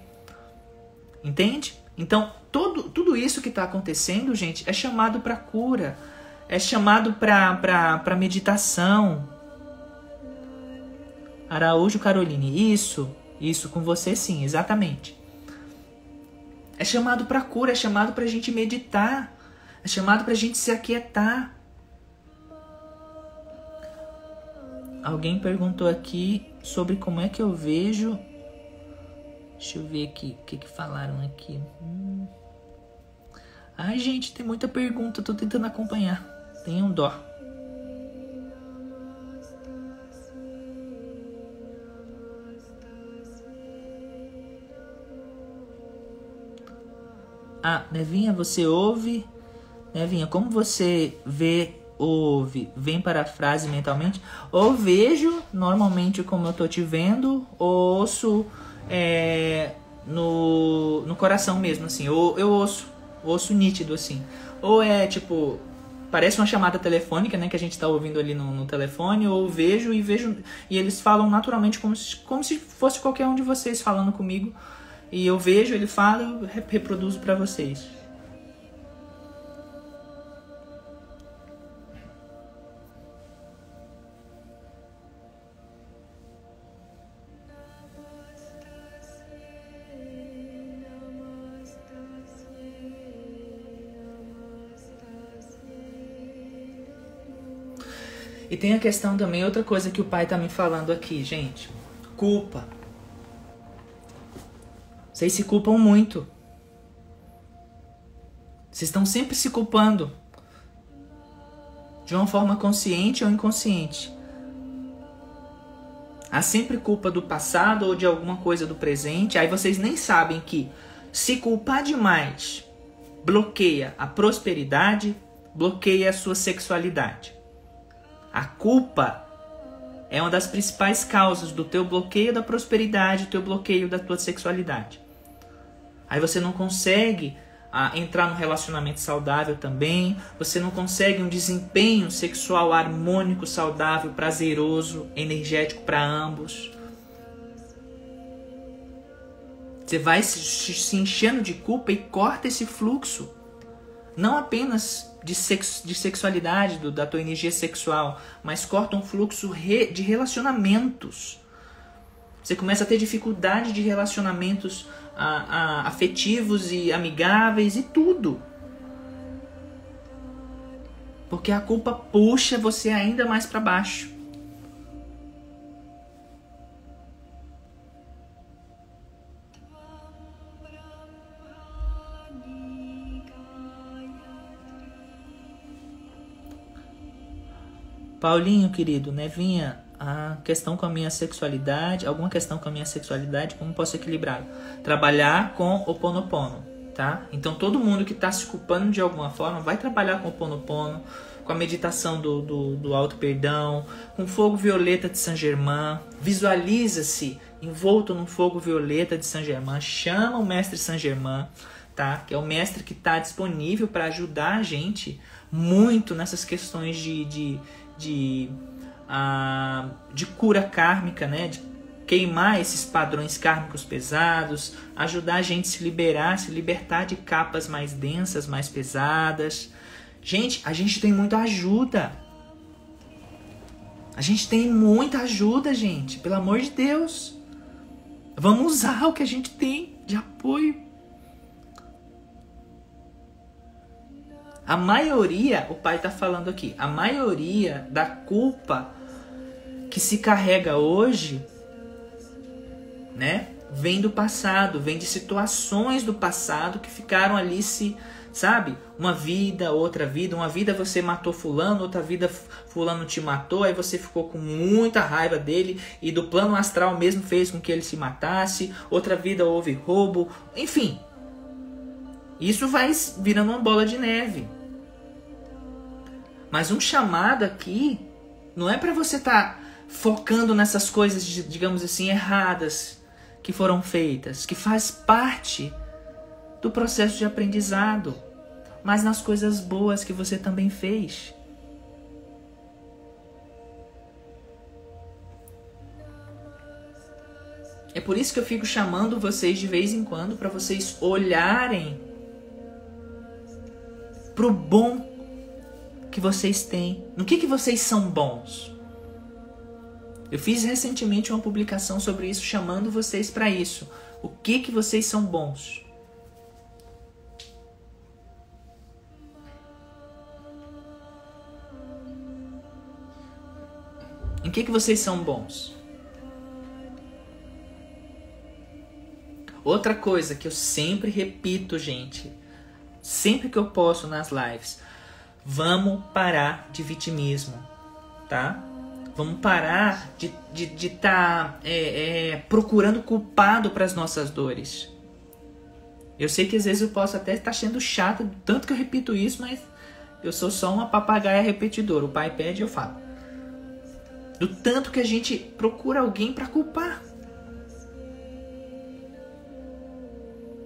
[SPEAKER 1] Entende? Então, todo, tudo isso que está acontecendo, gente, é chamado para cura, é chamado para meditação, Araújo Caroline, isso, isso com você sim, exatamente. É chamado para cura, é chamado para a gente meditar, é chamado para a gente se aquietar. Alguém perguntou aqui sobre como é que eu vejo. Deixa eu ver aqui o que, que falaram aqui. Hum. Ai, gente, tem muita pergunta, tô tentando acompanhar. Tenham dó. Ah, Nevinha, você ouve? Nevinha, como você vê, ouve, vem para a frase mentalmente? Ou vejo, normalmente como eu tô te vendo, ou ouço é, no, no coração mesmo, assim. Ou eu ouço, ouço nítido, assim. Ou é tipo, parece uma chamada telefônica, né, que a gente está ouvindo ali no, no, telefone, ou vejo e vejo e eles falam naturalmente como se, como se fosse qualquer um de vocês falando comigo e eu vejo, ele fala, eu reproduzo para vocês. E tem a questão também, outra coisa que o pai tá me falando aqui, gente. Culpa. Vocês se culpam muito. Vocês estão sempre se culpando. De uma forma consciente ou inconsciente. Há sempre culpa do passado ou de alguma coisa do presente. Aí vocês nem sabem que se culpar demais bloqueia a prosperidade, bloqueia a sua sexualidade. A culpa é uma das principais causas do teu bloqueio da prosperidade, do teu bloqueio da tua sexualidade. Aí você não consegue ah, entrar num relacionamento saudável também, você não consegue um desempenho sexual harmônico, saudável, prazeroso, energético para ambos. Você vai se, se enchendo de culpa e corta esse fluxo. Não apenas de, sexo, de sexualidade, do, da tua energia sexual, mas corta um fluxo re, de relacionamentos. Você começa a ter dificuldade de relacionamentos a, a, afetivos e amigáveis e tudo. Porque a culpa puxa você ainda mais para baixo. Paulinho, querido, Nevinha, a questão com a minha sexualidade, alguma questão com a minha sexualidade, como posso equilibrar? Trabalhar com o ponopono, tá? Então todo mundo que está se culpando de alguma forma vai trabalhar com o ponopono, com a meditação do, do, do alto perdão, com fogo violeta de Saint Germain, visualiza-se envolto num fogo violeta de Saint Germain, chama o mestre Saint Germain, tá? Que é o mestre que está disponível para ajudar a gente muito nessas questões de, de de, de cura kármica, né? De queimar esses padrões kármicos pesados, ajudar a gente a se liberar, se libertar de capas mais densas, mais pesadas. Gente, a gente tem muita ajuda. A gente tem muita ajuda, gente. Pelo amor de Deus. Vamos usar o que a gente tem de apoio. A maioria, o pai está falando aqui, a maioria da culpa que se carrega hoje, né, vem do passado, vem de situações do passado que ficaram ali se, sabe, uma vida, outra vida, uma vida você matou fulano, outra vida fulano te matou, aí você ficou com muita raiva dele e do plano astral mesmo fez com que ele se matasse, outra vida houve roubo, enfim, isso vai virando uma bola de neve. Mas um chamado aqui não é para você estar tá focando nessas coisas, digamos assim, erradas que foram feitas, que faz parte do processo de aprendizado, mas nas coisas boas que você também fez. É por isso que eu fico chamando vocês de vez em quando para vocês olharem pro bom que vocês têm, no que, que vocês são bons. Eu fiz recentemente uma publicação sobre isso, chamando vocês para isso. O que, que vocês são bons? Em que, que vocês são bons? Outra coisa que eu sempre repito, gente, sempre que eu posso nas lives, Vamos parar de vitimismo, tá? Vamos parar de estar de, de tá, é, é, procurando culpado para as nossas dores. Eu sei que às vezes eu posso até estar sendo chato, tanto que eu repito isso, mas eu sou só uma papagaia repetidora. O pai pede eu falo. Do tanto que a gente procura alguém para culpar.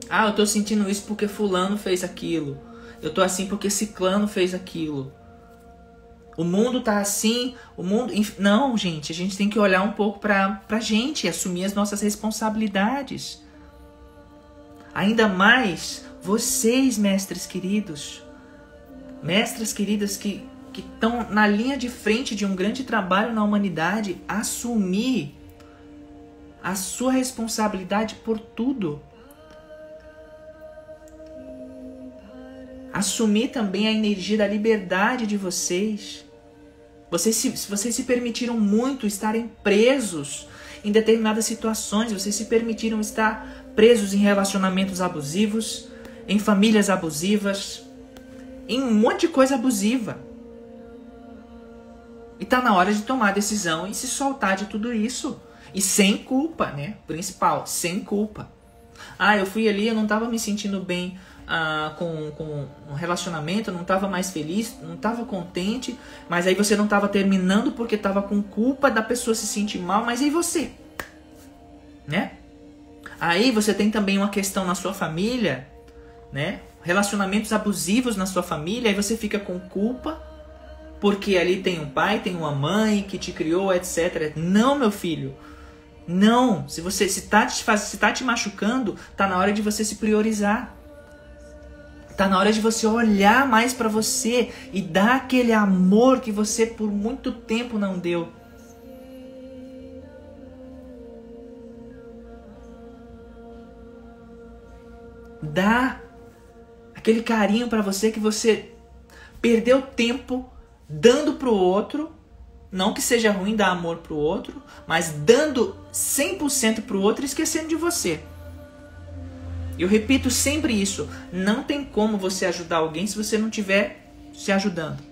[SPEAKER 1] Ah, eu tô sentindo isso porque fulano fez aquilo. Eu tô assim porque ciclano fez aquilo. O mundo tá assim, o mundo. Não, gente, a gente tem que olhar um pouco pra, pra gente, assumir as nossas responsabilidades. Ainda mais vocês, mestres queridos, mestras queridas que estão na linha de frente de um grande trabalho na humanidade, assumir a sua responsabilidade por tudo. Assumir também a energia da liberdade de vocês. Vocês se, vocês se permitiram muito estarem presos em determinadas situações, vocês se permitiram estar presos em relacionamentos abusivos, em famílias abusivas, em um monte de coisa abusiva. E tá na hora de tomar a decisão e se soltar de tudo isso. E sem culpa, né? Principal, sem culpa. Ah, eu fui ali, eu não tava me sentindo bem ah, com, com um relacionamento, não tava mais feliz, não tava contente, mas aí você não tava terminando porque tava com culpa da pessoa se sentir mal, mas e você? Né? Aí você tem também uma questão na sua família, né? Relacionamentos abusivos na sua família, aí você fica com culpa porque ali tem um pai, tem uma mãe que te criou, etc. Não, meu filho. Não. Se você se tá te, faz, se tá te machucando, tá na hora de você se priorizar. Tá na hora de você olhar mais para você e dar aquele amor que você por muito tempo não deu. Dá aquele carinho para você que você perdeu tempo dando pro outro, não que seja ruim dar amor pro outro, mas dando 100% pro outro e esquecendo de você. Eu repito sempre isso, não tem como você ajudar alguém se você não estiver se ajudando.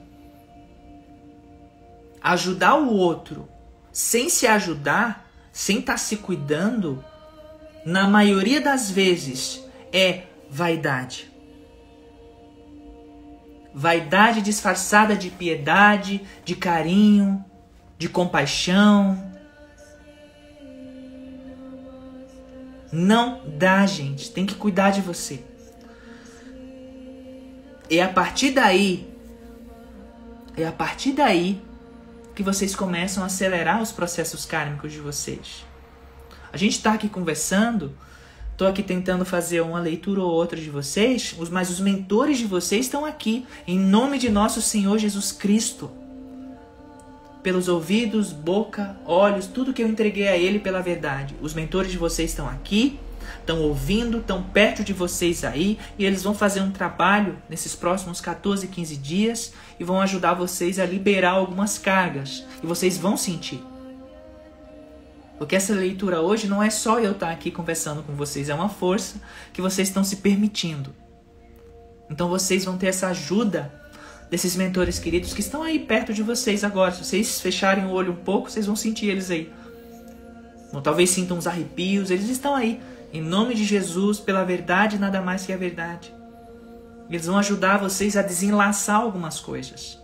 [SPEAKER 1] Ajudar o outro sem se ajudar, sem estar tá se cuidando, na maioria das vezes é vaidade. Vaidade disfarçada de piedade, de carinho, de compaixão. Não dá, gente. Tem que cuidar de você. E a partir daí, é a partir daí que vocês começam a acelerar os processos kármicos de vocês. A gente está aqui conversando Estou aqui tentando fazer uma leitura ou outra de vocês, mas os mentores de vocês estão aqui, em nome de nosso Senhor Jesus Cristo. Pelos ouvidos, boca, olhos, tudo que eu entreguei a Ele pela verdade. Os mentores de vocês estão aqui, estão ouvindo, estão perto de vocês aí, e eles vão fazer um trabalho nesses próximos 14, 15 dias e vão ajudar vocês a liberar algumas cargas. E vocês vão sentir. Porque essa leitura hoje não é só eu estar aqui conversando com vocês, é uma força que vocês estão se permitindo. Então vocês vão ter essa ajuda desses mentores queridos que estão aí perto de vocês agora. Se vocês fecharem o olho um pouco, vocês vão sentir eles aí. Talvez sintam uns arrepios, eles estão aí. Em nome de Jesus, pela verdade, nada mais que a verdade. Eles vão ajudar vocês a desenlaçar algumas coisas.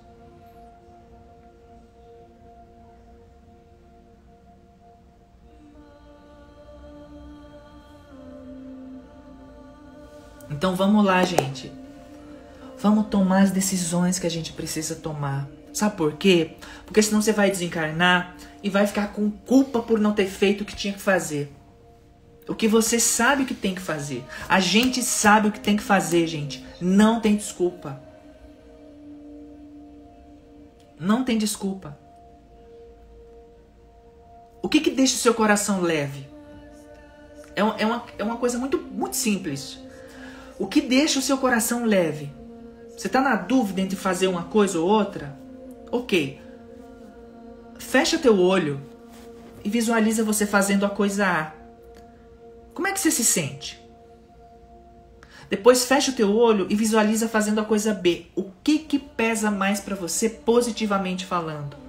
[SPEAKER 1] Então vamos lá, gente. Vamos tomar as decisões que a gente precisa tomar. Sabe por quê? Porque senão você vai desencarnar e vai ficar com culpa por não ter feito o que tinha que fazer. O que você sabe que tem que fazer. A gente sabe o que tem que fazer, gente. Não tem desculpa. Não tem desculpa. O que, que deixa o seu coração leve? É, uma, é, uma, é uma coisa muito, muito simples. O que deixa o seu coração leve? Você está na dúvida entre fazer uma coisa ou outra? Ok. Fecha teu olho e visualiza você fazendo a coisa A. Como é que você se sente? Depois fecha o teu olho e visualiza fazendo a coisa B. O que que pesa mais para você positivamente falando?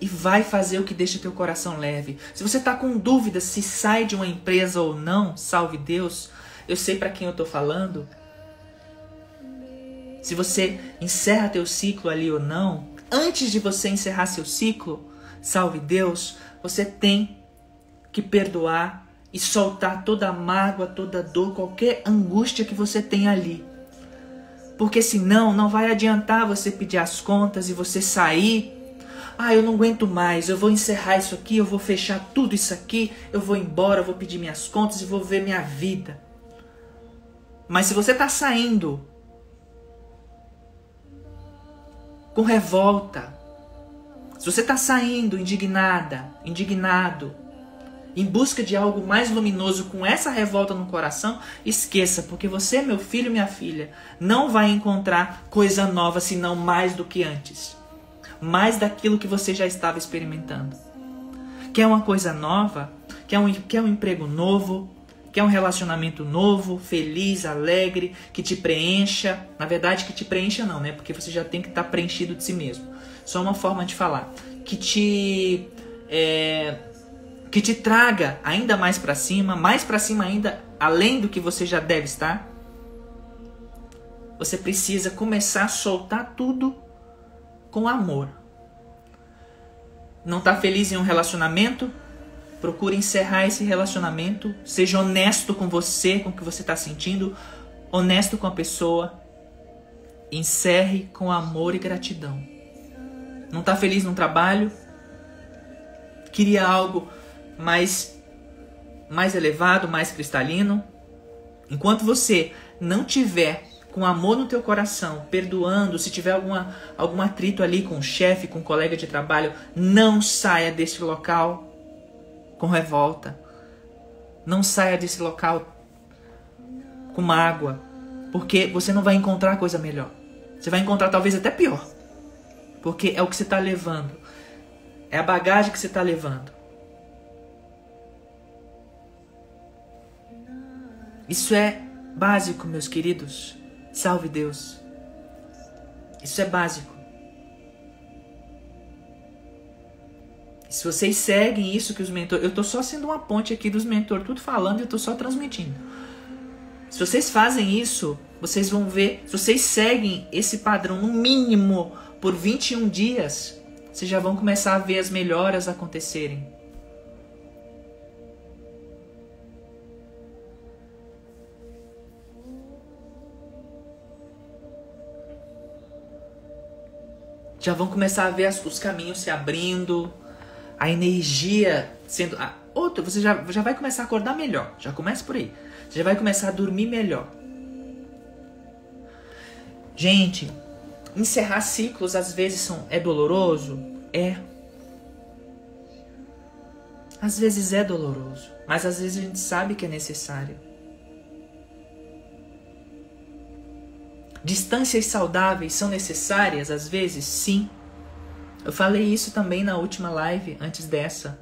[SPEAKER 1] E vai fazer o que deixa teu coração leve. Se você está com dúvida se sai de uma empresa ou não, salve Deus, eu sei para quem eu estou falando. Se você encerra teu ciclo ali ou não, antes de você encerrar seu ciclo, salve Deus, você tem que perdoar e soltar toda a mágoa, toda a dor, qualquer angústia que você tem ali. Porque senão não vai adiantar você pedir as contas e você sair ah, eu não aguento mais, eu vou encerrar isso aqui, eu vou fechar tudo isso aqui, eu vou embora, eu vou pedir minhas contas e vou ver minha vida. Mas se você está saindo com revolta, se você está saindo indignada, indignado, em busca de algo mais luminoso, com essa revolta no coração, esqueça, porque você, meu filho, minha filha, não vai encontrar coisa nova senão mais do que antes. Mais daquilo que você já estava experimentando. Quer uma coisa nova? Quer um, quer um emprego novo? Quer um relacionamento novo, feliz, alegre, que te preencha? Na verdade, que te preencha não, né? Porque você já tem que estar tá preenchido de si mesmo. Só uma forma de falar. Que te é, que te traga ainda mais para cima, mais para cima ainda, além do que você já deve estar. Você precisa começar a soltar tudo com amor. Não está feliz em um relacionamento? Procure encerrar esse relacionamento. Seja honesto com você, com o que você está sentindo, honesto com a pessoa. Encerre com amor e gratidão. Não está feliz no trabalho? Queria algo mais mais elevado, mais cristalino. Enquanto você não tiver com amor no teu coração, perdoando, se tiver alguma, algum atrito ali com o chefe, com o colega de trabalho, não saia desse local com revolta. Não saia desse local com mágoa, porque você não vai encontrar coisa melhor. Você vai encontrar talvez até pior, porque é o que você está levando, é a bagagem que você está levando. Isso é básico, meus queridos. Salve Deus. Isso é básico. Se vocês seguem isso que os mentores. Eu estou só sendo uma ponte aqui dos mentores, tudo falando e eu estou só transmitindo. Se vocês fazem isso, vocês vão ver. Se vocês seguem esse padrão, no mínimo por 21 dias, vocês já vão começar a ver as melhoras acontecerem. Já vão começar a ver as, os caminhos se abrindo, a energia sendo. A, outro, você já, já vai começar a acordar melhor. Já começa por aí. Você já vai começar a dormir melhor. Gente, encerrar ciclos às vezes são, é doloroso? É. Às vezes é doloroso, mas às vezes a gente sabe que é necessário. Distâncias saudáveis são necessárias às vezes? Sim. Eu falei isso também na última live antes dessa.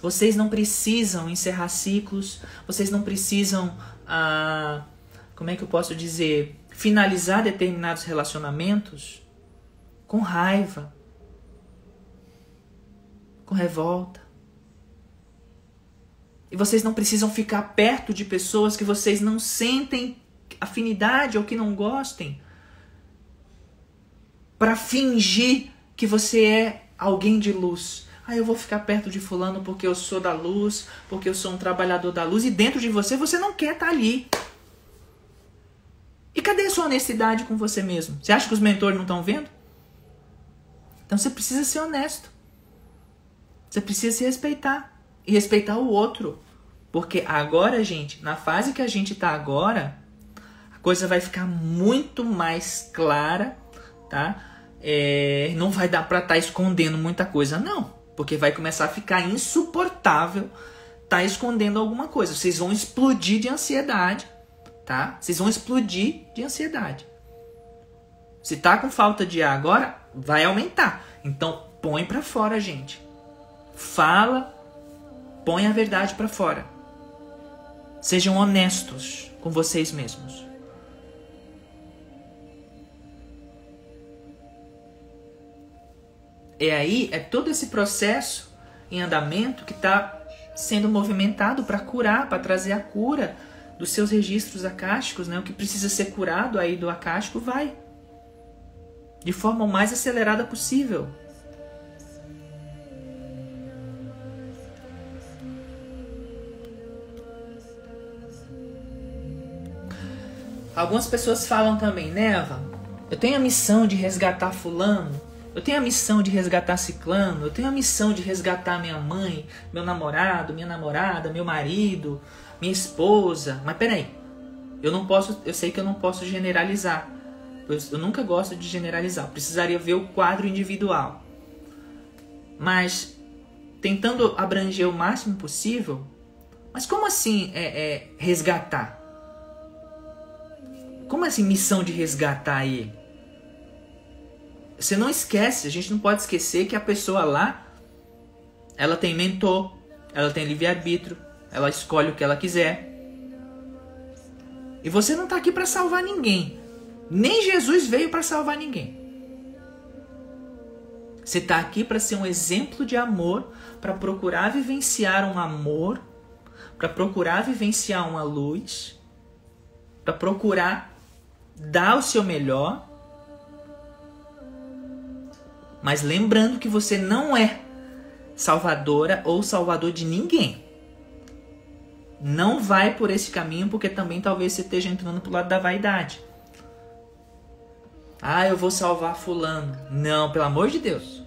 [SPEAKER 1] Vocês não precisam encerrar ciclos, vocês não precisam, ah, como é que eu posso dizer, finalizar determinados relacionamentos com raiva, com revolta. E vocês não precisam ficar perto de pessoas que vocês não sentem afinidade ou que não gostem, para fingir que você é alguém de luz. Ah, eu vou ficar perto de fulano porque eu sou da luz, porque eu sou um trabalhador da luz e dentro de você você não quer estar tá ali. E cadê a sua honestidade com você mesmo? Você acha que os mentores não estão vendo? Então você precisa ser honesto. Você precisa se respeitar e respeitar o outro. Porque agora, gente, na fase que a gente está agora, coisa vai ficar muito mais clara, tá? É, não vai dar para estar tá escondendo muita coisa, não, porque vai começar a ficar insuportável tá escondendo alguma coisa. Vocês vão explodir de ansiedade, tá? Vocês vão explodir de ansiedade. Se tá com falta de ar agora, vai aumentar. Então põe para fora, gente. Fala, põe a verdade para fora. Sejam honestos com vocês mesmos. É aí, é todo esse processo em andamento que está sendo movimentado para curar, para trazer a cura dos seus registros acásticos, né? O que precisa ser curado aí do acástico vai de forma o mais acelerada possível. Algumas pessoas falam também, Neva, eu tenho a missão de resgatar fulano, eu tenho a missão de resgatar Ciclano, eu tenho a missão de resgatar minha mãe, meu namorado, minha namorada, meu marido, minha esposa. Mas peraí, eu não posso, eu sei que eu não posso generalizar. Eu, nunca gosto de generalizar. Eu precisaria ver o quadro individual. Mas tentando abranger o máximo possível. Mas como assim é, é resgatar? Como assim missão de resgatar ele? Você não esquece, a gente não pode esquecer que a pessoa lá, ela tem mentor, ela tem livre-arbítrio, ela escolhe o que ela quiser. E você não está aqui para salvar ninguém. Nem Jesus veio para salvar ninguém. Você está aqui para ser um exemplo de amor, para procurar vivenciar um amor, para procurar vivenciar uma luz, para procurar dar o seu melhor. Mas lembrando que você não é salvadora ou salvador de ninguém. Não vai por esse caminho porque também talvez você esteja entrando pro lado da vaidade. Ah, eu vou salvar fulano. Não, pelo amor de Deus.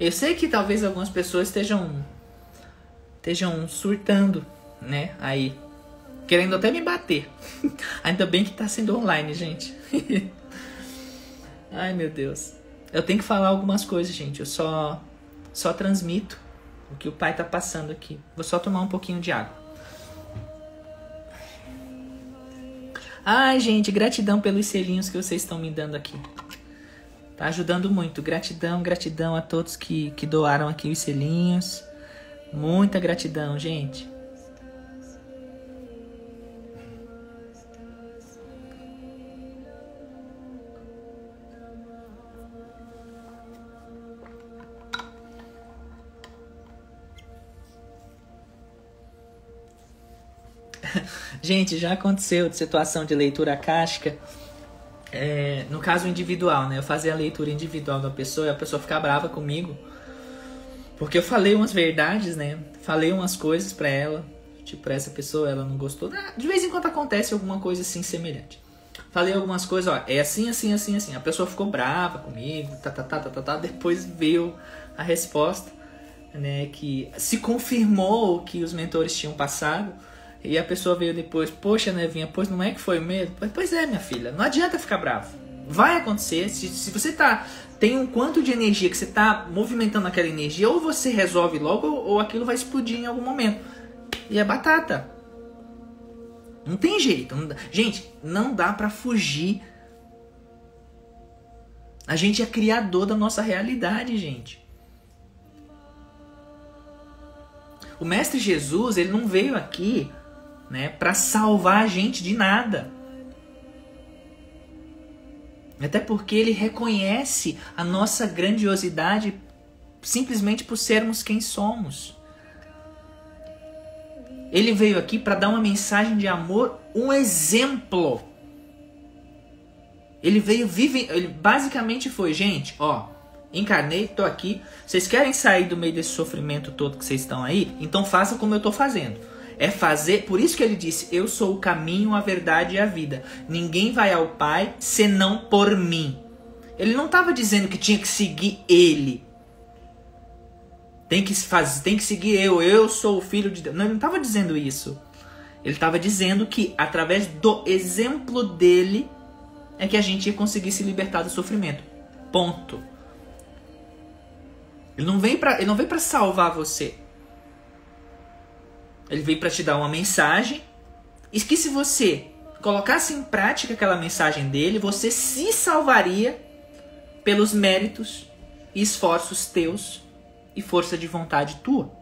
[SPEAKER 1] Eu sei que talvez algumas pessoas estejam estejam surtando, né? Aí querendo até me bater. Ainda bem que tá sendo online, gente. Ai, meu Deus. Eu tenho que falar algumas coisas, gente. Eu só só transmito o que o pai tá passando aqui. Vou só tomar um pouquinho de água. Ai, gente, gratidão pelos selinhos que vocês estão me dando aqui. Tá ajudando muito. Gratidão, gratidão a todos que, que doaram aqui os selinhos. Muita gratidão, gente. Gente, já aconteceu de situação de leitura casca é, no caso individual, né? Eu fazer a leitura individual da pessoa e a pessoa ficar brava comigo. Porque eu falei umas verdades, né? Falei umas coisas para ela. Tipo, pra essa pessoa, ela não gostou. Ah, de vez em quando acontece alguma coisa assim semelhante. Falei algumas coisas, ó, é assim, assim, assim, assim. A pessoa ficou brava comigo, tá, tá, tá, tá, tá, tá. Depois veio a resposta, né? Que se confirmou o que os mentores tinham passado. E a pessoa veio depois, poxa, Nevinha, pois não é que foi mesmo? Pois é, minha filha, não adianta ficar bravo. Vai acontecer, se, se você tá tem um quanto de energia que você tá movimentando aquela energia, ou você resolve logo, ou, aquilo vai explodir em algum momento. E é batata. Não tem jeito. Não. Gente, não dá para fugir. A gente é criador da nossa realidade, gente. O mestre Jesus, ele não veio aqui né, para salvar a gente de nada. Até porque ele reconhece a nossa grandiosidade simplesmente por sermos quem somos. Ele veio aqui para dar uma mensagem de amor, um exemplo. Ele veio vive, ele basicamente foi, gente, ó, encarnei, tô aqui. Vocês querem sair do meio desse sofrimento todo que vocês estão aí? Então façam como eu tô fazendo. É fazer, por isso que ele disse: Eu sou o caminho, a verdade e a vida. Ninguém vai ao Pai senão por mim. Ele não estava dizendo que tinha que seguir ele. Tem que fazer, tem que seguir eu, eu sou o filho de Deus. Não, ele não estava dizendo isso. Ele estava dizendo que através do exemplo dele é que a gente ia conseguir se libertar do sofrimento. Ponto. Ele não vem para, ele não vem para salvar você. Ele veio para te dar uma mensagem e que se você colocasse em prática aquela mensagem dele, você se salvaria pelos méritos e esforços teus e força de vontade tua.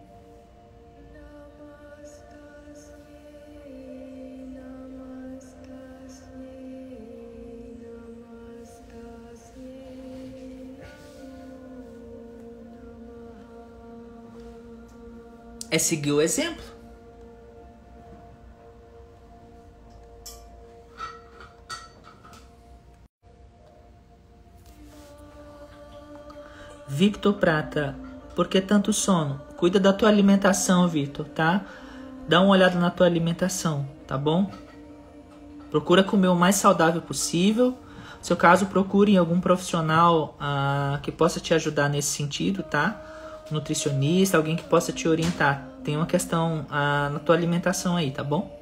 [SPEAKER 1] É seguir o exemplo. Victor Prata, por que tanto sono? Cuida da tua alimentação, Victor, tá? dá uma olhada na tua alimentação, tá bom? Procura comer o mais saudável possível. No seu caso, procure algum profissional uh, que possa te ajudar nesse sentido, tá? Nutricionista, alguém que possa te orientar. Tem uma questão uh, na tua alimentação aí, tá bom?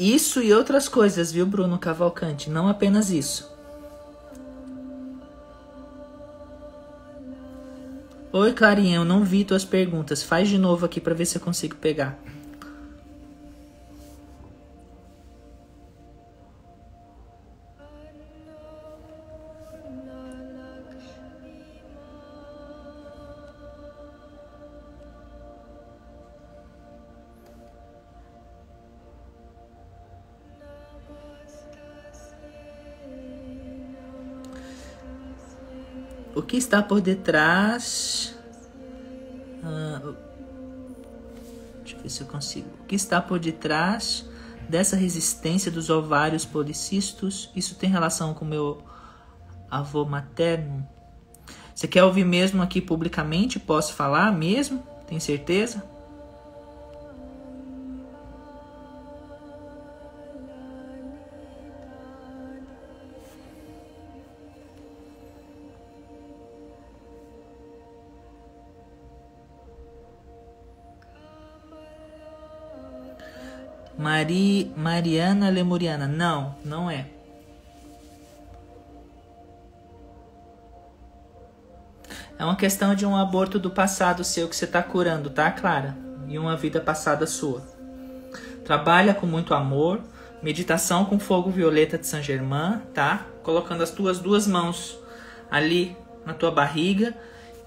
[SPEAKER 1] Isso e outras coisas, viu, Bruno Cavalcante? Não apenas isso. Oi, Clarinha, eu não vi tuas perguntas. Faz de novo aqui para ver se eu consigo pegar. O que está por detrás? Ah, deixa eu ver se eu consigo. O que está por detrás dessa resistência dos ovários policistos? Isso tem relação com meu avô materno? Você quer ouvir mesmo aqui publicamente? Posso falar mesmo? Tem certeza? Mari, Mariana Lemuriana. Não, não é. É uma questão de um aborto do passado seu que você está curando, tá, Clara? E uma vida passada sua. Trabalha com muito amor. Meditação com fogo violeta de Saint Germain, tá? Colocando as tuas duas mãos ali na tua barriga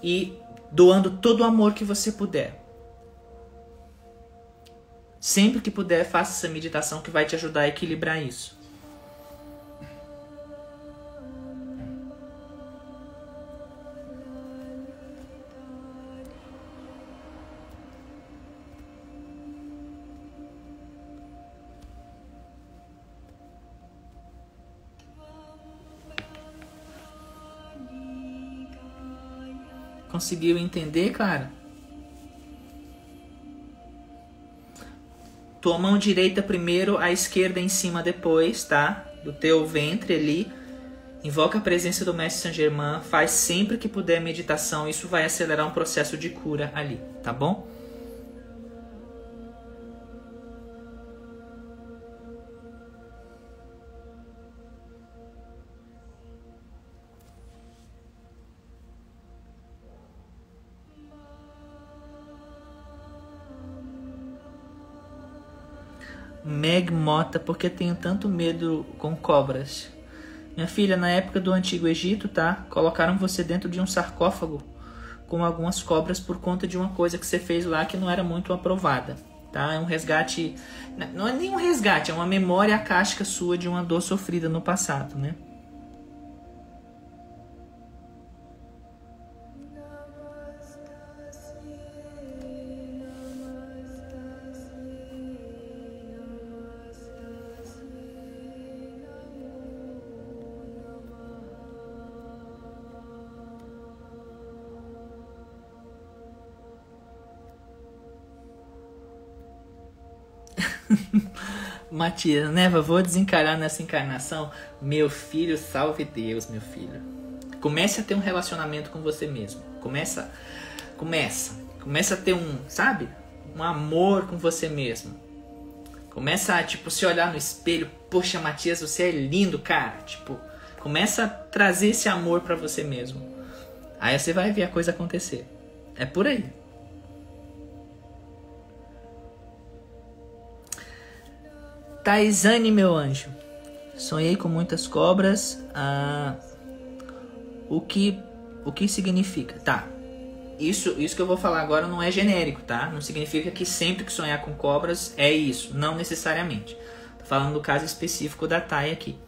[SPEAKER 1] e doando todo o amor que você puder. Sempre que puder, faça essa meditação que vai te ajudar a equilibrar isso. Conseguiu entender, cara? Tua mão direita primeiro, a esquerda em cima depois, tá? Do teu ventre ali. Invoca a presença do Mestre Saint Germain. Faz sempre que puder meditação. Isso vai acelerar um processo de cura ali, tá bom? Meg Mota, porque tenho tanto medo com cobras. Minha filha, na época do Antigo Egito, tá? Colocaram você dentro de um sarcófago com algumas cobras por conta de uma coisa que você fez lá que não era muito aprovada, tá? É um resgate, não é nem um resgate, é uma memória acástica sua de uma dor sofrida no passado, né? Matias, Neva, vou desencarar nessa encarnação. Meu filho, salve Deus, meu filho. Comece a ter um relacionamento com você mesmo. Começa, começa, começa a ter um, sabe, um amor com você mesmo. Começa a tipo se olhar no espelho, poxa, Matias, você é lindo, cara. Tipo, começa a trazer esse amor para você mesmo. Aí você vai ver a coisa acontecer. É por aí. Taisane, meu anjo. Sonhei com muitas cobras. Ah, o que o que significa? Tá. Isso, isso que eu vou falar agora não é genérico, tá? Não significa que sempre que sonhar com cobras é isso, não necessariamente. falando do caso específico da Thay aqui.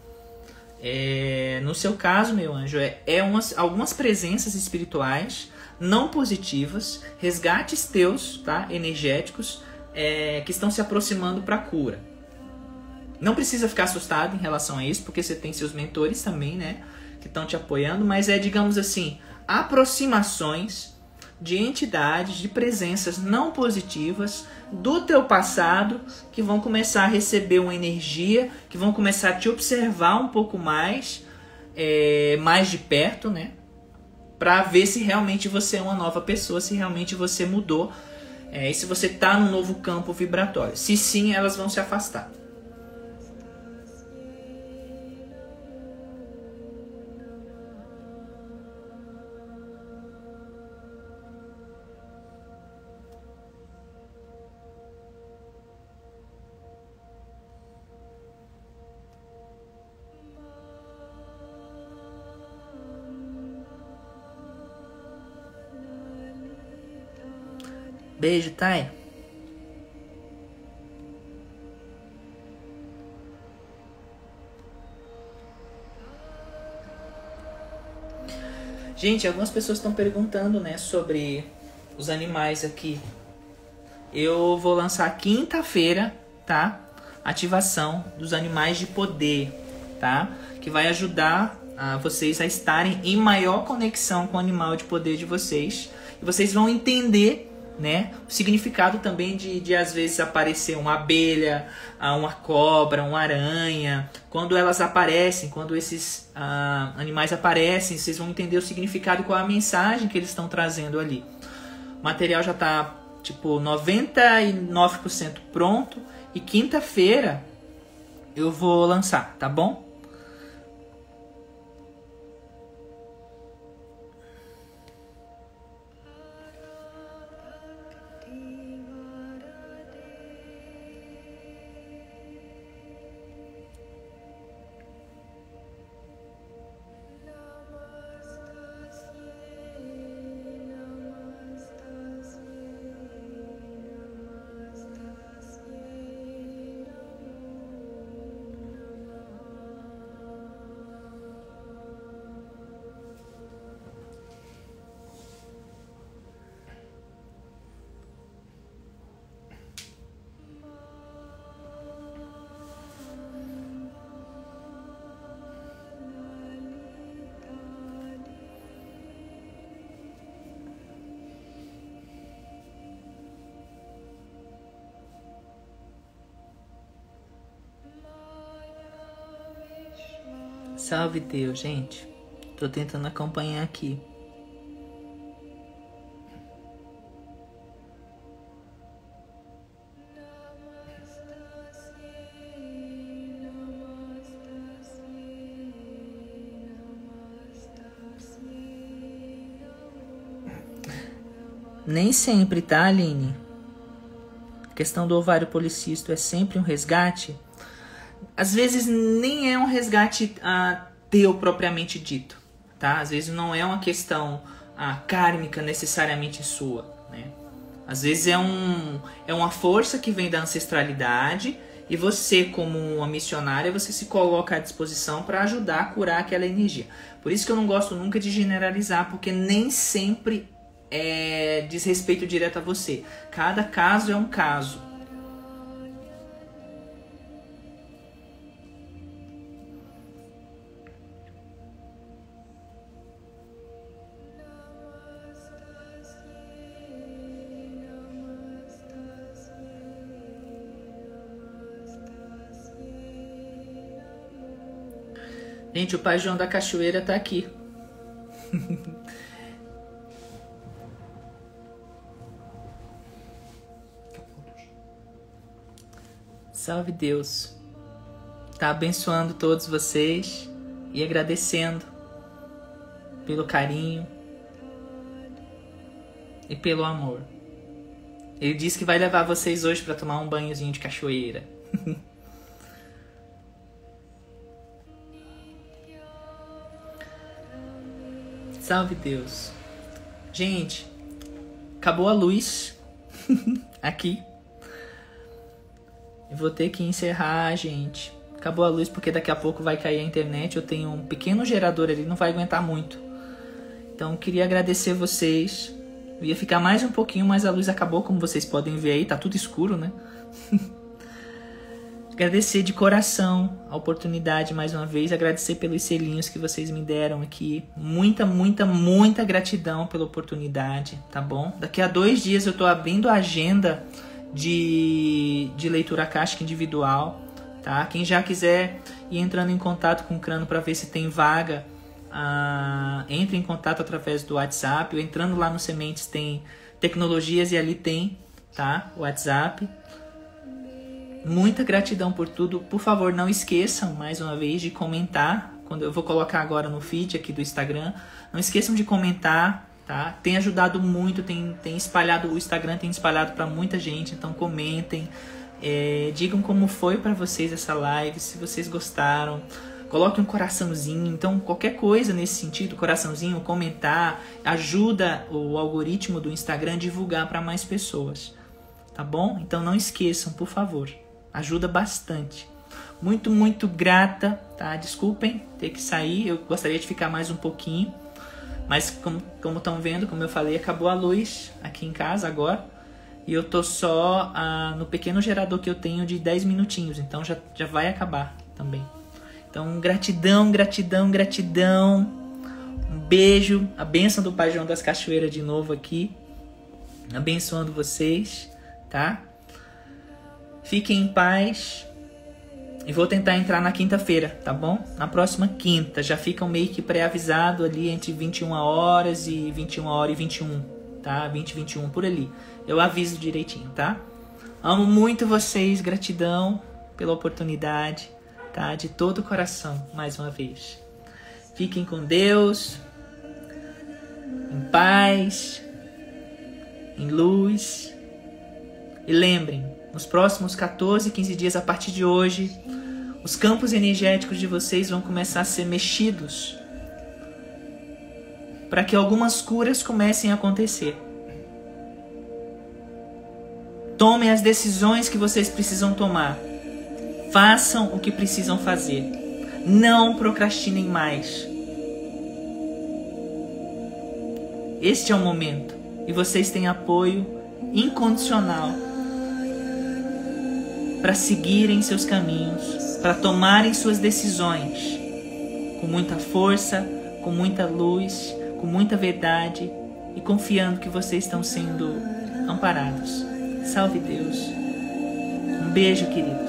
[SPEAKER 1] É, no seu caso, meu anjo, é, é umas, algumas presenças espirituais não positivas, resgates teus, tá? Energéticos, é, que estão se aproximando para cura. Não precisa ficar assustado em relação a isso, porque você tem seus mentores também, né? Que estão te apoiando, mas é, digamos assim, aproximações de entidades, de presenças não positivas do teu passado que vão começar a receber uma energia, que vão começar a te observar um pouco mais, é, mais de perto, né? Para ver se realmente você é uma nova pessoa, se realmente você mudou é, e se você está num novo campo vibratório. Se sim, elas vão se afastar. Beijo, Thay. Gente, algumas pessoas estão perguntando, né, sobre os animais aqui. Eu vou lançar quinta-feira, tá? Ativação dos animais de poder, tá? Que vai ajudar a vocês a estarem em maior conexão com o animal de poder de vocês. E vocês vão entender né? O significado também de, de às vezes aparecer uma abelha, ah, uma cobra, uma aranha. Quando elas aparecem, quando esses ah, animais aparecem, vocês vão entender o significado e qual a mensagem que eles estão trazendo ali. O material já está tipo 99% pronto e quinta-feira eu vou lançar, tá bom? Salve Deus, gente. Tô tentando acompanhar aqui. Nem sempre, tá, Aline? A questão do ovário policístico é sempre um resgate às vezes nem é um resgate ah, teu propriamente dito, tá? Às vezes não é uma questão ah, kármica necessariamente sua, né? Às vezes é, um, é uma força que vem da ancestralidade e você, como uma missionária, você se coloca à disposição para ajudar a curar aquela energia. Por isso que eu não gosto nunca de generalizar, porque nem sempre é, diz respeito direto a você. Cada caso é um caso. Gente, o pai João da Cachoeira tá aqui. Salve Deus. Tá abençoando todos vocês e agradecendo pelo carinho e pelo amor. Ele disse que vai levar vocês hoje para tomar um banhozinho de cachoeira. Salve Deus. Gente, acabou a luz aqui. Eu vou ter que encerrar, gente. Acabou a luz porque daqui a pouco vai cair a internet. Eu tenho um pequeno gerador ali, não vai aguentar muito. Então queria agradecer vocês. Eu ia ficar mais um pouquinho, mas a luz acabou, como vocês podem ver aí, tá tudo escuro, né? agradecer de coração a oportunidade mais uma vez, agradecer pelos selinhos que vocês me deram aqui. Muita, muita, muita gratidão pela oportunidade, tá bom? Daqui a dois dias eu tô abrindo a agenda de, de leitura caixa individual, tá? Quem já quiser ir entrando em contato com o Crano para ver se tem vaga, uh, entre em contato através do WhatsApp, ou entrando lá no Sementes tem tecnologias e ali tem, tá? WhatsApp. Muita gratidão por tudo. Por favor, não esqueçam mais uma vez de comentar. Quando eu vou colocar agora no feed aqui do Instagram, não esqueçam de comentar, tá? Tem ajudado muito, tem, tem espalhado o Instagram tem espalhado para muita gente, então comentem, é, digam como foi para vocês essa live, se vocês gostaram. Coloque um coraçãozinho, então qualquer coisa nesse sentido, coraçãozinho, comentar, ajuda o algoritmo do Instagram a divulgar para mais pessoas, tá bom? Então não esqueçam, por favor. Ajuda bastante. Muito, muito grata, tá? Desculpem ter que sair, eu gostaria de ficar mais um pouquinho. Mas como estão vendo, como eu falei, acabou a luz aqui em casa agora. E eu tô só ah, no pequeno gerador que eu tenho de 10 minutinhos. Então já, já vai acabar também. Então gratidão, gratidão, gratidão. Um beijo. A bênção do Pai João das Cachoeiras de novo aqui. Abençoando vocês, tá? Fiquem em paz. E vou tentar entrar na quinta-feira, tá bom? Na próxima quinta. Já ficam meio que pré-avisado ali entre 21 horas e 21 horas e 21, tá? 20 e 21 por ali. Eu aviso direitinho, tá? Amo muito vocês, gratidão pela oportunidade, tá? De todo o coração, mais uma vez. Fiquem com Deus, em paz, em luz. E lembrem, nos próximos 14, 15 dias a partir de hoje, os campos energéticos de vocês vão começar a ser mexidos para que algumas curas comecem a acontecer. Tomem as decisões que vocês precisam tomar. Façam o que precisam fazer. Não procrastinem mais. Este é o momento e vocês têm apoio incondicional para seguirem seus caminhos, para tomarem suas decisões com muita força, com muita luz, com muita verdade e confiando que vocês estão sendo amparados. Salve Deus. Um beijo, queridos.